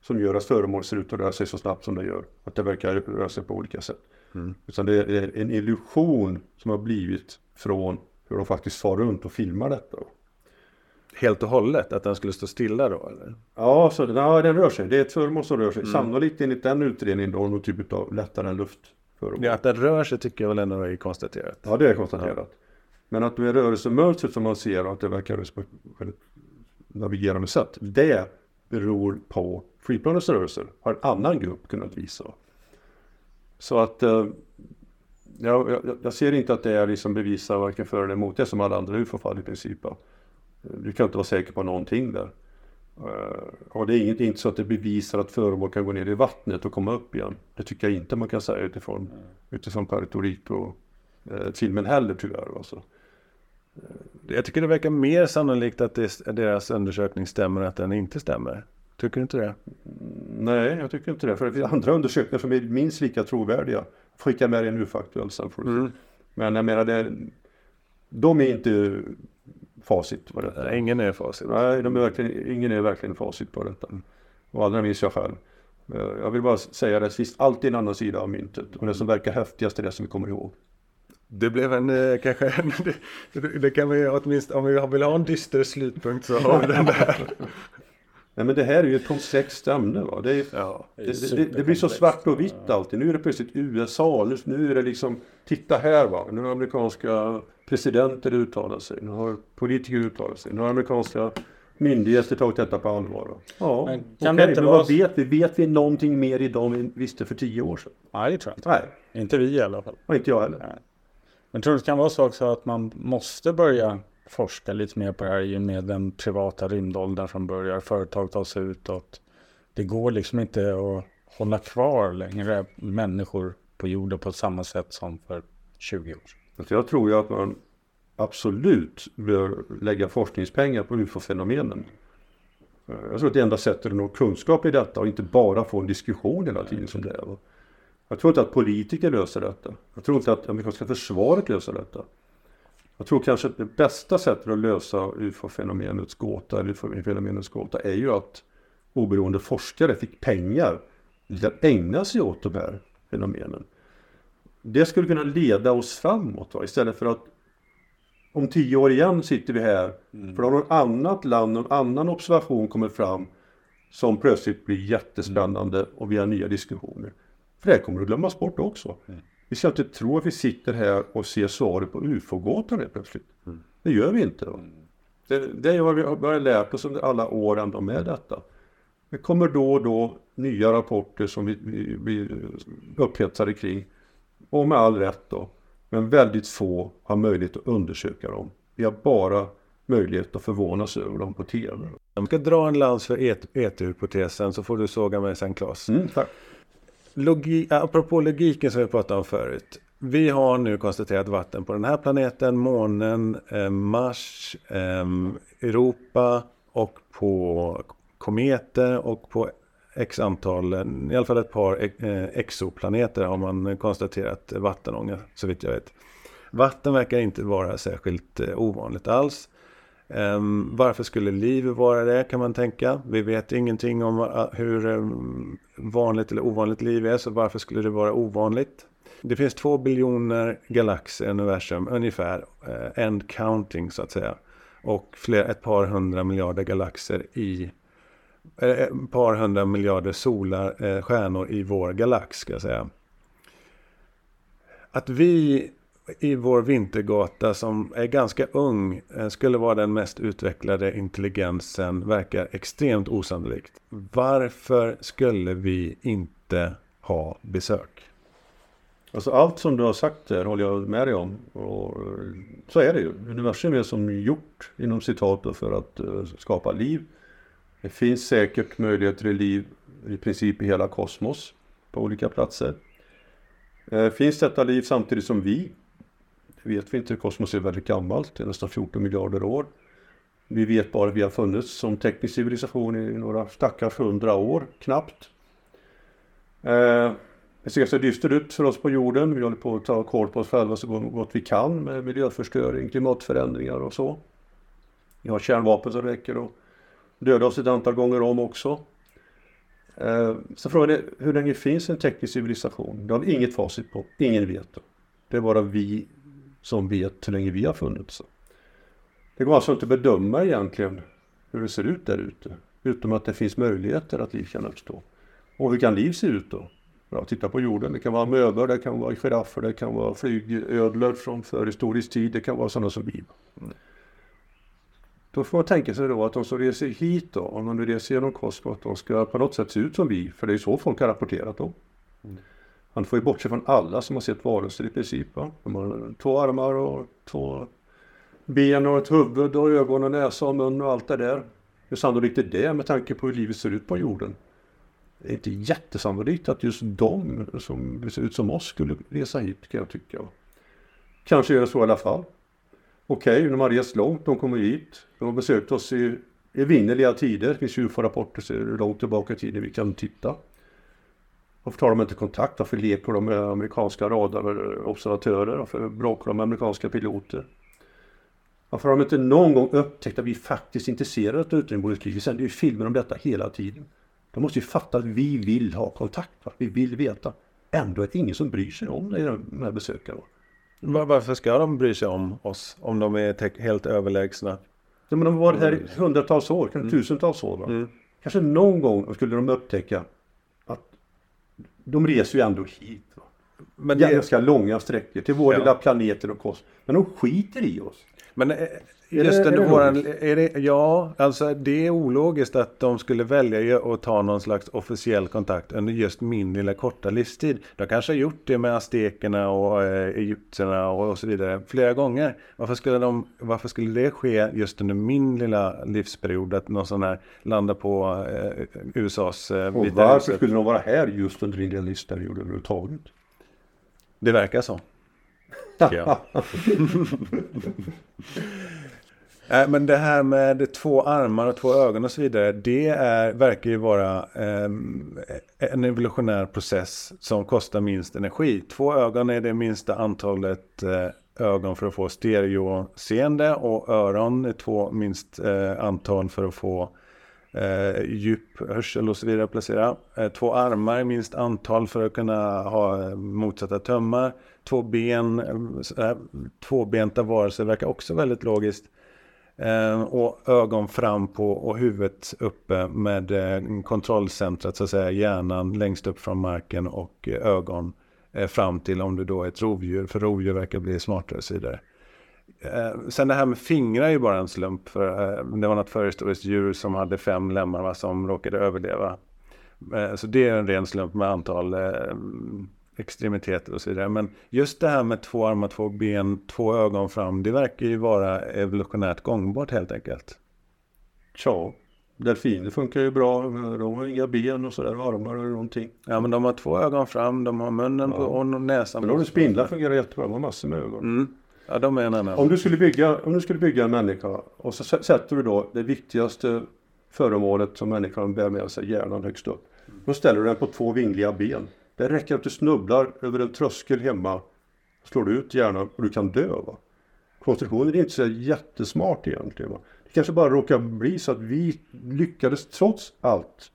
som gör att föremål ser ut att röra sig så snabbt som det gör. Att det verkar röra sig på olika sätt. Utan det är en illusion som har blivit från hur de faktiskt far runt och filmar detta. Helt och hållet, att den skulle stå stilla då eller? Ja, så, ja, den rör sig. Det är ett föremål som rör sig. Sannolikt enligt den utredningen då någon typ av lättare än luftföremål. Ja, att den rör sig tycker jag väl ändå är konstaterat. Ja, det är konstaterat. Men att det är rörelsemönstret som man ser och att det verkar röra sig på ett väldigt navigerande sätt. Det beror på flygplanets rörelser. Har en annan grupp kunnat visa. Så att eh, jag, jag, jag ser inte att det är liksom bevisa varken för eller emot. Det som alla andra UFO-fall i princip. Du kan inte vara säker på någonting där. Eh, och det är inget, inte så att det bevisar att föremål kan gå ner i vattnet och komma upp igen. Det tycker jag inte man kan säga utifrån, utifrån Puerto Rico eh, filmen heller tyvärr. Alltså. Jag tycker det verkar mer sannolikt att deras undersökning stämmer än att den inte stämmer. Tycker du inte det? Nej, jag tycker inte det. För det finns andra undersökningar som är minst lika trovärdiga. Skicka med dig en UFO-aktuell sen får se. Men jag menar, det, de är inte facit på detta. Nej, ingen är facit. Nej, de är verkligen, ingen är verkligen facit på detta. Och allra minst jag själv. Eh, Jag vill bara säga det, det finns alltid en annan sida av myntet. Och det som verkar häftigast är det som vi kommer ihåg. Det blev en, eh, kanske en, *laughs* det, det kan vi åtminstone, om vi vill ha en dyster slutpunkt så har vi den där. *laughs* Nej men det här är ju ett komplext ämne. Va? Det, är, Ja. det, det, det blir så svart och vitt alltid. Nu är det plötsligt USA, nu, nu är det liksom, titta här va, nu har amerikanska presidenter uttalat sig, nu har politiker uttalat sig, nu har amerikanska myndigheter tagit detta på allvar. va? Ja, Men kan det inte men vad vet vi? Vet vi någonting mer idag än vi visste för tio år sedan? Nej, det tror jag inte. Nej, Inte vi i alla fall. och inte jag heller. Men tror du det kan vara så också att man måste börja forska lite mer på det här i och med den privata rymdåldern som börjar, företag tas ut och att det går liksom inte att hålla kvar längre människor på jorden på samma sätt som för 20 år sedan. Alltså, jag tror ju att man absolut bör lägga forskningspengar på ufo-fenomenen. Jag tror att det enda sättet att nå kunskap i detta och inte bara få en diskussion hela tiden som det är. Jag tror inte att politiker löser detta. Jag tror inte att amerikanska försvaret löser detta. Jag tror kanske att det bästa sättet att lösa ufo-fenomenets gåta, eller ufo-fenomenets gåta, är ju att oberoende forskare fick pengar till att ägna sig åt de här fenomenen. Det skulle kunna leda oss framåt va? istället för att om tio år igen sitter vi här för då har något annat land, någon annan observation kommer fram som plötsligt blir jättespännande och vi har nya diskussioner. För det här kommer att glömmas bort också. Vi ska inte tro att vi sitter här och ser svaret på ufo-gåtan helt plötsligt. Det gör vi inte. Va? Det, det är vad vi har börjat lärt oss under alla år ändå med detta. Det kommer då och då nya rapporter som vi, vi, vi upphetsade kring. Och med all rätt då. Men väldigt få har möjlighet att undersöka dem. Vi har bara möjlighet att förvånas över dem på TV. Jag ska dra en lans för et- ET-hypotesen så får du såga mig sen Claes. Mm, tack. Logi, apropå logiken som vi pratade om förut. Vi har nu konstaterat vatten på den här planeten, månen, eh, Mars, eh, Europa och på kometer och på x antal, i alla fall ett par eh, exoplaneter har man konstaterat vattenånga så vitt jag vet. Vatten verkar inte vara särskilt eh, ovanligt alls. Um, varför skulle liv vara det kan man tänka. Vi vet ingenting om eh, hur ehm, vanligt eller ovanligt liv är så varför skulle det vara ovanligt? Det finns två biljoner galaxer i universum ungefär, uh, end counting så att säga. Och fler, ett par hundra miljarder galaxer i eh, ett par hundra miljarder solar, stjärnor i vår galax ska jag säga. Att vi i vår vintergata som är ganska ung eh, skulle vara den mest utvecklade intelligensen verkar extremt osannolikt. Varför skulle vi inte ha besök? Alltså allt som du har sagt där håller jag med dig om. Och eh, så är det ju. Universum är som gjort inom citat för att eh, skapa liv. Det finns säkert möjligheter till liv i princip i hela kosmos på olika platser. Finns detta liv samtidigt som vi? Det vet vi inte. Kosmos är väldigt gammalt. Det är nästan 14 miljarder år. Vi vet bara att vi har funnits som teknisk civilisation i några stackars hundra år knappt. Eh, det ser så dystert ut för oss på jorden. Vi håller på att ta koll på oss själva så gott vi kan med miljöförstöring, klimatförändringar och så. Vi har kärnvapen som räcker och döda oss ett antal gånger om också. Eh, Så frågan är hur länge finns en teknisk civilisation? Det har vi inget facit på. Ingen vet. det. Det är bara vi som vet hur länge vi har funnits. Det går alltså inte att bedöma egentligen hur det ser ut där ute. Utom att det finns möjligheter att liv kan uppstå. Och hur kan liv se ut då? Ja, titta på jorden. Det kan vara möbler, det kan vara giraffer, det kan vara flygödlor från förhistorisk tid, det kan vara sådana som vi. Då får man tänka sig då att de som reser hit då, om de nu reser genom kosmos, de ska på något sätt se ut som vi. För det är så folk har rapporterat då. Han får ju bortse från alla som har sett varelser i princip. Va? De har två armar och två ben och ett huvud och ögon och näsa och mun och allt det där. Hur sannolikt är det med tanke på hur livet ser ut på jorden? Det är inte jättesannolikt att just de som ser ut som oss skulle resa hit kan jag tycka. Kanske gör det så i alla fall. Okej, de har rest långt, de kommer hit. De har besökt oss i evinnerliga tider. Det finns ju UFO-rapporter så långt tillbaka i tiden vi kan titta. Varför tar de inte kontakt? Varför leker de med amerikanska radarobservatörer? Varför bråkar de med amerikanska piloter? Varför har de inte någon gång upptäckt att vi faktiskt är intresserade av utomjordingskrig? Vi sänder ju filmer om detta hela tiden. De måste ju fatta att vi vill ha kontakt. Va? Vi vill veta. Ändå är det ingen som bryr sig om det, de här besökarna. Var- Varför ska de bry sig om oss om de är helt överlägsna? Ja, men de har varit här i hundratals år, kanske tusentals år. Va? Mm. Kanske någon gång skulle de upptäcka de reser ju ändå hit. Va? Men det, Ganska långa sträckor till vår Ja. lilla planet och oss. Men de skiter i oss. Men eh, Är just det- är våran, är det, ja, alltså det är ologiskt att de skulle välja att ta någon slags officiell kontakt under just min lilla korta livstid. De kanske har gjort det med aztekerna och eh, egyptierna och, och så vidare flera gånger. Varför skulle, de, varför skulle det ske just under min lilla livsperiod? Att någon sån här landar på eh, USAs eh, Och varför skulle de vara här just under din livsperiod överhuvudtaget? Det verkar så. Nej, men det här med två armar och två ögon och så vidare. Det är, verkar ju vara ehm, en evolutionär process som kostar minst energi. Två ögon är det minsta antalet eh, ögon för att få stereoseende och öron är två minst eh, antal för att få eh, djup hörsel och så vidare placera. Eh, två armar i minst antal för att kunna ha eh, motsatta tömmar. Två ben, eh, tvåbenta varelser verkar också väldigt logiskt. Eh, och ögon fram på och huvudet uppe med eh, kontrollcentret, så att säga hjärnan längst upp från marken och eh, ögon eh, fram till om du då är ett rovdjur, för rovdjur verkar bli smartare och så vidare. Eh, sen det här med fingrar är ju bara en slump, för eh, det var något förhistoriskt djur som hade fem lemmar va, som råkade överleva. Eh, så det är en ren slump med antal eh, extremiteter och så vidare. Men just det här med två armar, två ben, två ögon fram, det verkar ju vara evolutionärt gångbart helt enkelt. Tja, delfiner funkar ju bra. De har inga ben och sådär, armar eller någonting. Ja, men de har två ögon fram, de har munnen på, och näsan Men då har du spindlar fungerar jättebra. De har massor med ögon. Mm. Ja, de är en annan. Om du skulle bygga, om du skulle bygga en människa och så sä- sätter du då det viktigaste föremålet som människan bär med sig, hjärnan högst upp. Då ställer du den på två vingliga ben. Det räcker att du snubblar över en tröskel hemma, slår du ut hjärnan och du kan dö. Va? Konstruktionen är inte så jättesmart egentligen. Va? Det kanske bara råkar bli så att vi lyckades trots allt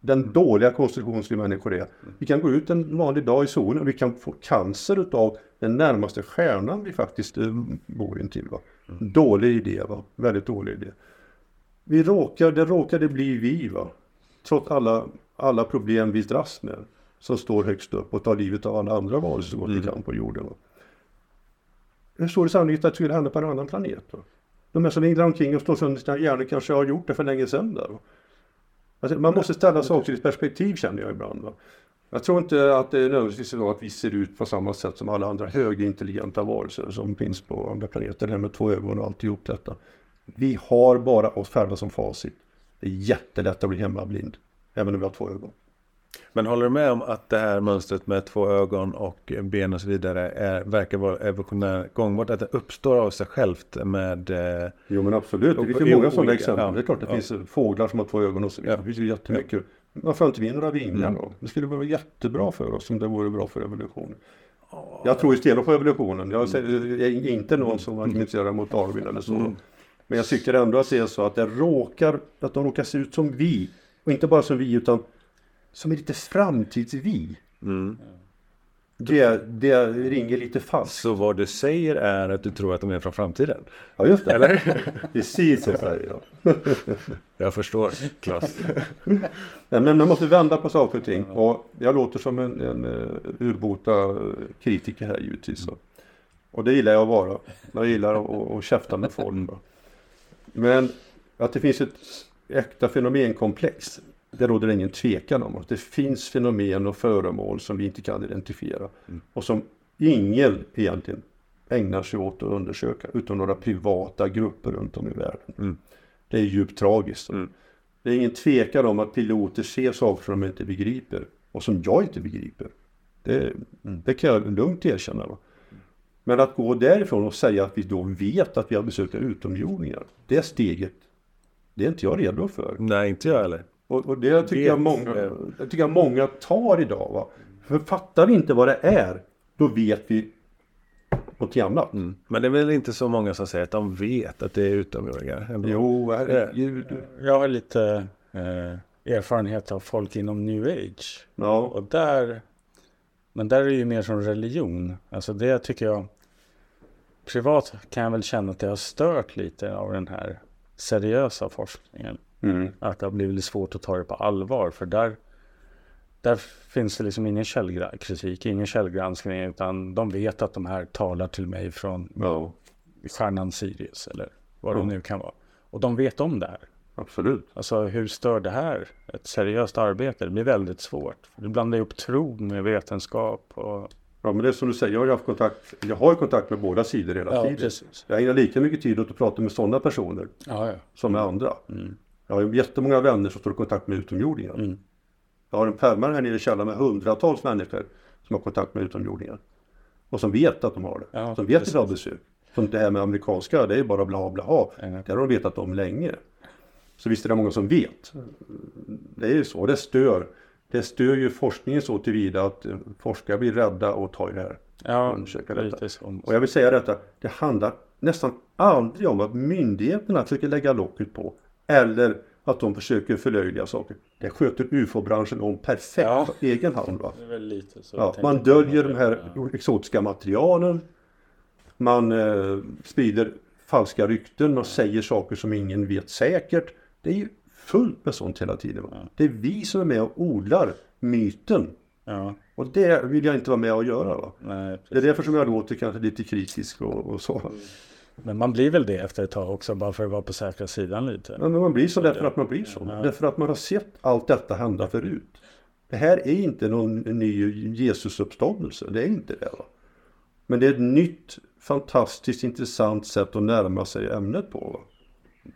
den dåliga konstruktion som vi människor är. Vi kan gå ut en vanlig dag i solen och vi kan få cancer utav den närmaste stjärnan vi faktiskt eh, bor intill. Va? Dålig idé, va? väldigt dålig idé. Vi råkar, det råkade bli vi, va? trots alla, alla problem vi dras med, som står högst upp och tar livet av alla andra varelser som gått i kamp på jorden. Va? Hur stor är sannolikheten att det skulle hända på en annan planet? Va? De som vinglar omkring och slår sönder sina hjärnor kanske har gjort det för länge sedan. Där? Alltså, man måste ställa saker i perspektiv känner jag ibland. Va? Jag tror inte att det är nödvändigtvis så att vi ser ut på samma sätt som alla andra högintelligenta varelser som finns på andra planeter. Det med två ögon och alltihop detta. Vi har bara oss själva som facit. Det är jättelätt att bli hemmablind. Även om vi har två ögon. Men håller du med om att det här mönstret med två ögon och ben och så vidare är, verkar vara evolutionärt gångbart? Att det uppstår av sig självt med... Eh, Jo men absolut, det finns ju många sådana exempel. ja. Det är klart det Ja. finns fåglar som har två ögon och så vidare. Ja. Det finns ju jättemycket. Varför har inte vi några vingar då? Det skulle vara jättebra för oss om det vore bra för evolutionen. Jag tror ju stenhårt på evolutionen. Jag säger- jag är inte någon som argumenterar mot Darwin eller så. Men jag tycker ändå att det är så att det råkar, att de råkar se ut som vi. Och inte bara som vi utan som är lite framtids-vi. Det, det ringer lite falskt. så vad du säger är att du tror att de är från framtiden? Ja just det. Eller? *laughs* Precis så säger jag. *laughs* Jag förstår, Klas. *laughs* Nej, men man måste vända på saker och ting. Och jag låter som en, en uh, urbota kritiker här givetvis. Så. Och det gillar jag att vara. Jag gillar att, att, käfta med folk. Men att det finns ett äkta fenomenkomplex. Det råder ingen tvekan om. Att det finns fenomen och föremål som vi inte kan identifiera. Och som ingen egentligen ägnar sig åt att undersöka. Utom några privata grupper runt om i världen. Det är djupt tragiskt. Det är ingen tvekan om att piloter ser saker som de inte begriper. Och som jag inte begriper. Det, det kan jag lugnt erkänna. Va? Men att gå därifrån och säga att vi då vet att vi har besökt utomjordingar. Det steget, det är inte jag redo för. Nej, inte jag heller. Och, och det tycker jag, Vet, många, eh. det tycker jag många tar idag. Va? För fattar vi inte vad det är, då vet vi något annat. Men det är väl inte så många som säger att de vet att det är utomjordingar? Jo, herregud. Jag har lite eh, erfarenhet av folk inom new age. Ja, Och där, men där är det ju mer som religion. Alltså det tycker jag, privat kan jag väl känna att det har stört lite av den här seriösa forskningen. Mm. Att det har blivit svårt att ta det på allvar. För där, där finns det liksom ingen källkritik, ingen källgranskning. Utan de vet att de här talar till mig från Ja, stjärnan Sirius eller vad Ja. det nu kan vara. Och de vet om det här. absolut. Alltså hur stör det här ett seriöst arbete? Det blir väldigt svårt. Det blandar ihop tro med vetenskap. Och... Ja, men det är som du säger, jag har haft kontakt, jag har kontakt med båda sidor hela Ja, tiden. precis. Jag ägnar lika mycket tid åt att prata med sådana personer Ja, ja. som med andra. Mm. Jag har jättemånga vänner som står i kontakt med utomjordingar. Mm. Jag har en pärmare här nere i källaren med hundratals människor som har kontakt med utomjordingar. Och som vet att de har det. Ja, som vet precis. att de har besök. Som det här med amerikanska, det är bara bla bla ha. Ja. Det har de vetat om länge. Så visst är det många som vet. Det är ju så, det stör. Det stör ju forskningen så tillvida att eh, forskare blir rädda och tar i det här. Ja, undersöka detta. Och jag vill säga detta, det handlar nästan aldrig om att myndigheterna försöker lägga locket på. Eller att de försöker förlöjliga saker. Det sköter UFO-branschen om perfekt Ja. på egen hand. Va? Ja, man döljer de här exotiska materialen. Man eh, sprider falska rykten och säger saker som ingen vet säkert. Det är ju fullt med sånt hela tiden. Va? Det är vi som är med och odlar myten. Ja, Och det vill jag inte vara med och göra. Va? nej, Det är därför som jag låter kanske lite kritisk och, och så. Men man blir väl det efter ett tag också, bara för att vara på säkra sidan lite. Men man blir så därför att man blir så. Ja. Därför att man har sett allt detta hända förut. Det här är inte någon ny Jesusuppståndelse. Det är inte det. Va? Men det är ett nytt, fantastiskt intressant sätt att närma sig ämnet på. Va?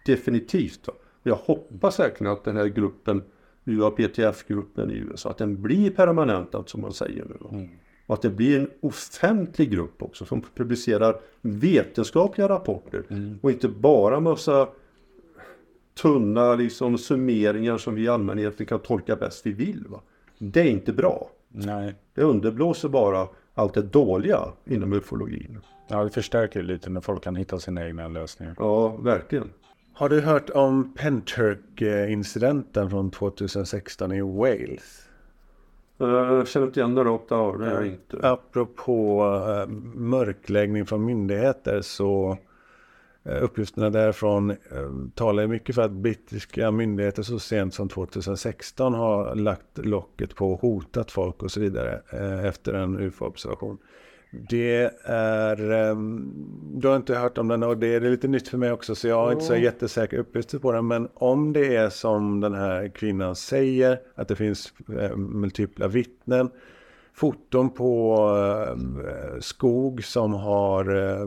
Definitivt. Va? Jag hoppas verkligen att den här gruppen, UAPTF-gruppen i USA, att den blir permanentad som man säger nu. Va? Och att det blir en offentlig grupp också som publicerar vetenskapliga rapporter. Och inte bara massa tunna liksom, summeringar som vi i allmänheten kan tolka bäst vi vill. Va? Det är inte bra. Nej, Det underblåser bara allt det dåliga inom ufologin. ja, det förstärker lite när folk kan hitta sina egna lösningar. Ja, verkligen. Har du hört om Penturk-incidenten från 2016 i Wales? Eh, Jag känner inte igen det rakt av. Det är jag inte. Apropå eh, mörkläggning från myndigheter så eh, uppgifterna därifrån eh, talar mycket för att brittiska myndigheter så sent som 2016 har lagt locket på och hotat folk och så vidare eh, efter en UFO-observation. Det är, ehm, du har inte hört om den och det är lite nytt för mig också så jag har inte så jättesäkra uppgifter på den. Men om det är som den här kvinnan säger, att det finns eh, multipla vittnen, foton på eh, skog som har eh,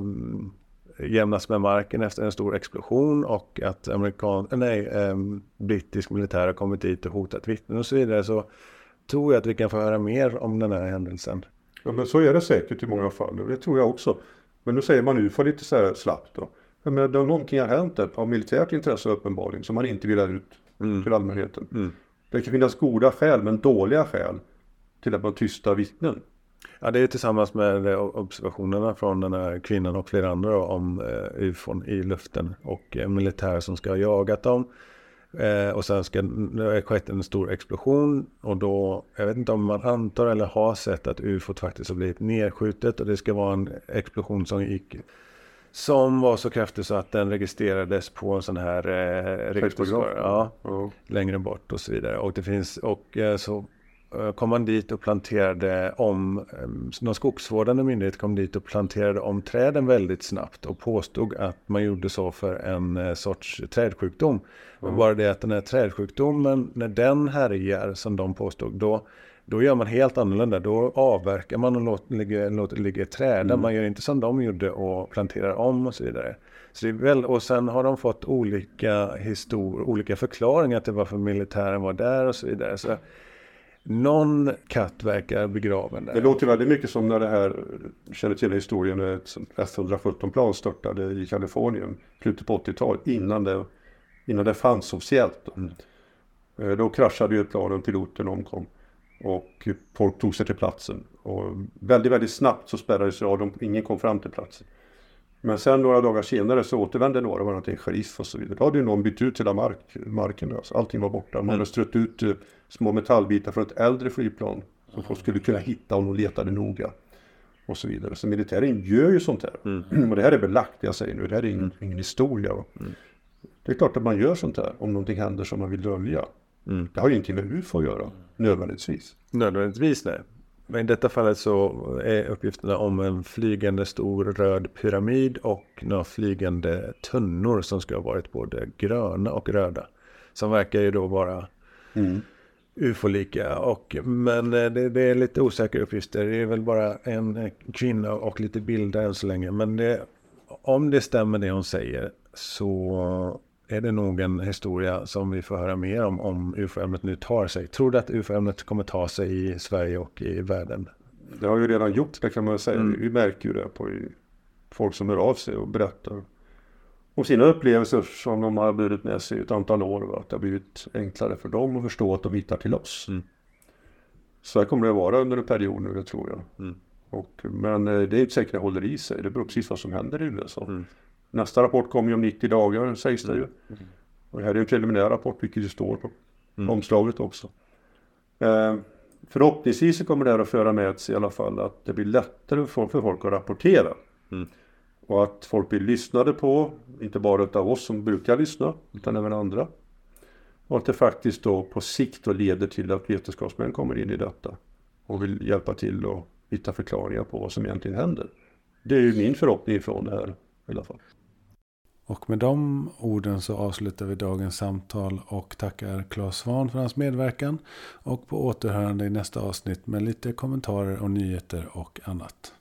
jämnats med marken efter en stor explosion och att amerikan, nej, eh, brittisk militär har kommit dit och hotat vittnen och så vidare så tror jag att vi kan få höra mer om den här händelsen. Ja, men så är det säkert i många fall. och Det tror jag också. Men nu säger man UFO lite så här slappt då. Ja, Men då någonting har hänt där, av militärt intresse uppenbarligen som man inte vill ha ut till allmänheten. Det kan finnas goda skäl men dåliga skäl till att man tystar vittnen. Ja, det är tillsammans med observationerna från den här kvinnan och flera andra om eh, ufon i luften och eh, militär som ska ha jagat dem. Eh, och sen ska det skett en stor explosion och då, jag vet inte om man antar eller har sett att ufot faktiskt har blivit nedskjutet och det ska vara en explosion som gick som var så kraftig så att den registrerades på en sån här eh, Seismograf. ja, Ja. längre bort och så vidare. Och det finns, och eh, så kom man dit och planterade om, eh, någon skogsvårdande myndighet kom dit och planterade om träden väldigt snabbt och påstod att man gjorde så för en eh, sorts trädsjukdom. Men bara det att den här trädsjukdomen, när den härjar som de påstod, då då gör man helt annorlunda. Då avverkar man och låter ligga, låter ligga träden. Man gör inte som de gjorde och planterar om och så vidare. Så väl, och sen har de fått olika, histor, olika förklaringar till varför militären var där och så vidare. Så någon katt verkar begraven Det där. låter väldigt mycket som när det här, känner till historien, när ett F-117-plan störtade i Kalifornien slutet på 80-talet innan det, innan det fanns officiellt. Då. Eh, Då kraschade ju ett plan och piloten omkom. Och folk tog sig till platsen. Och väldigt, väldigt snabbt så spärrades radion, ingen kom fram till platsen. Men sen några dagar senare så återvände några, var det en sheriff och så vidare. Då hade ju någon bytt ut hela mark, marken. där, så allting var borta. Man hade strött ut eh, små metallbitar från ett äldre flygplan. Som folk skulle kunna hitta om de letade noga. Och så vidare. Så militären gör ju sånt här. *clears throat* Och det här är belagt, det jag säger nu. Det här är ingen, ingen historia. Va? Det är klart att man gör sånt här om någonting händer som man vill dölja. Mm. Det har ju ingenting med UFO att göra, nödvändigtvis. Nödvändigtvis nej. Men i detta fallet så är uppgifterna om en flygande stor röd pyramid och några flygande tunnor som ska ha varit både gröna och röda. Som verkar ju då vara Mm. Ufo-lika. Och, men eh, det, det är lite osäkra uppgifter. Det är väl bara en eh, kvinna och lite bilder än så länge. Men det, om det stämmer det hon säger så är det nog en historia som vi får höra mer om om ufo-ämnet nu tar sig. Tror du att ufo-ämnet kommer ta sig i Sverige och i världen? Det har ju redan gjort det kan man säga. Mm. Vi märker ju det på folk som hör av sig och berättar om sina upplevelser som de har burit med sig ett antal år. va, Att det har blivit enklare för dem att förstå att de hittar till oss. Mm. Så här kommer det vara under en period nu, det tror jag. Mm. Och, men eh, det är inte säkert det håller i sig. Det beror precis vad som händer i USA. Mm. Nästa rapport kommer ju om 90 dagar sägs det ju. Och det här är en preliminär rapport vilket det står på Mm. omslaget också. Eh, förhoppningsvis kommer det här att föra med sig i alla fall att det blir lättare för folk att rapportera. Och att folk blir lyssnade på, inte bara av oss som brukar lyssna, utan även andra. Och att det faktiskt då på sikt då leder till att vetenskapsmän kommer in i detta och vill hjälpa till och hitta förklaringar på vad som egentligen händer. Det är ju min förhoppning från det här i alla fall. Och med de orden så avslutar vi dagens samtal och tackar Claes Svahn för hans medverkan. Och på återhörande i nästa avsnitt med lite kommentarer och nyheter och annat.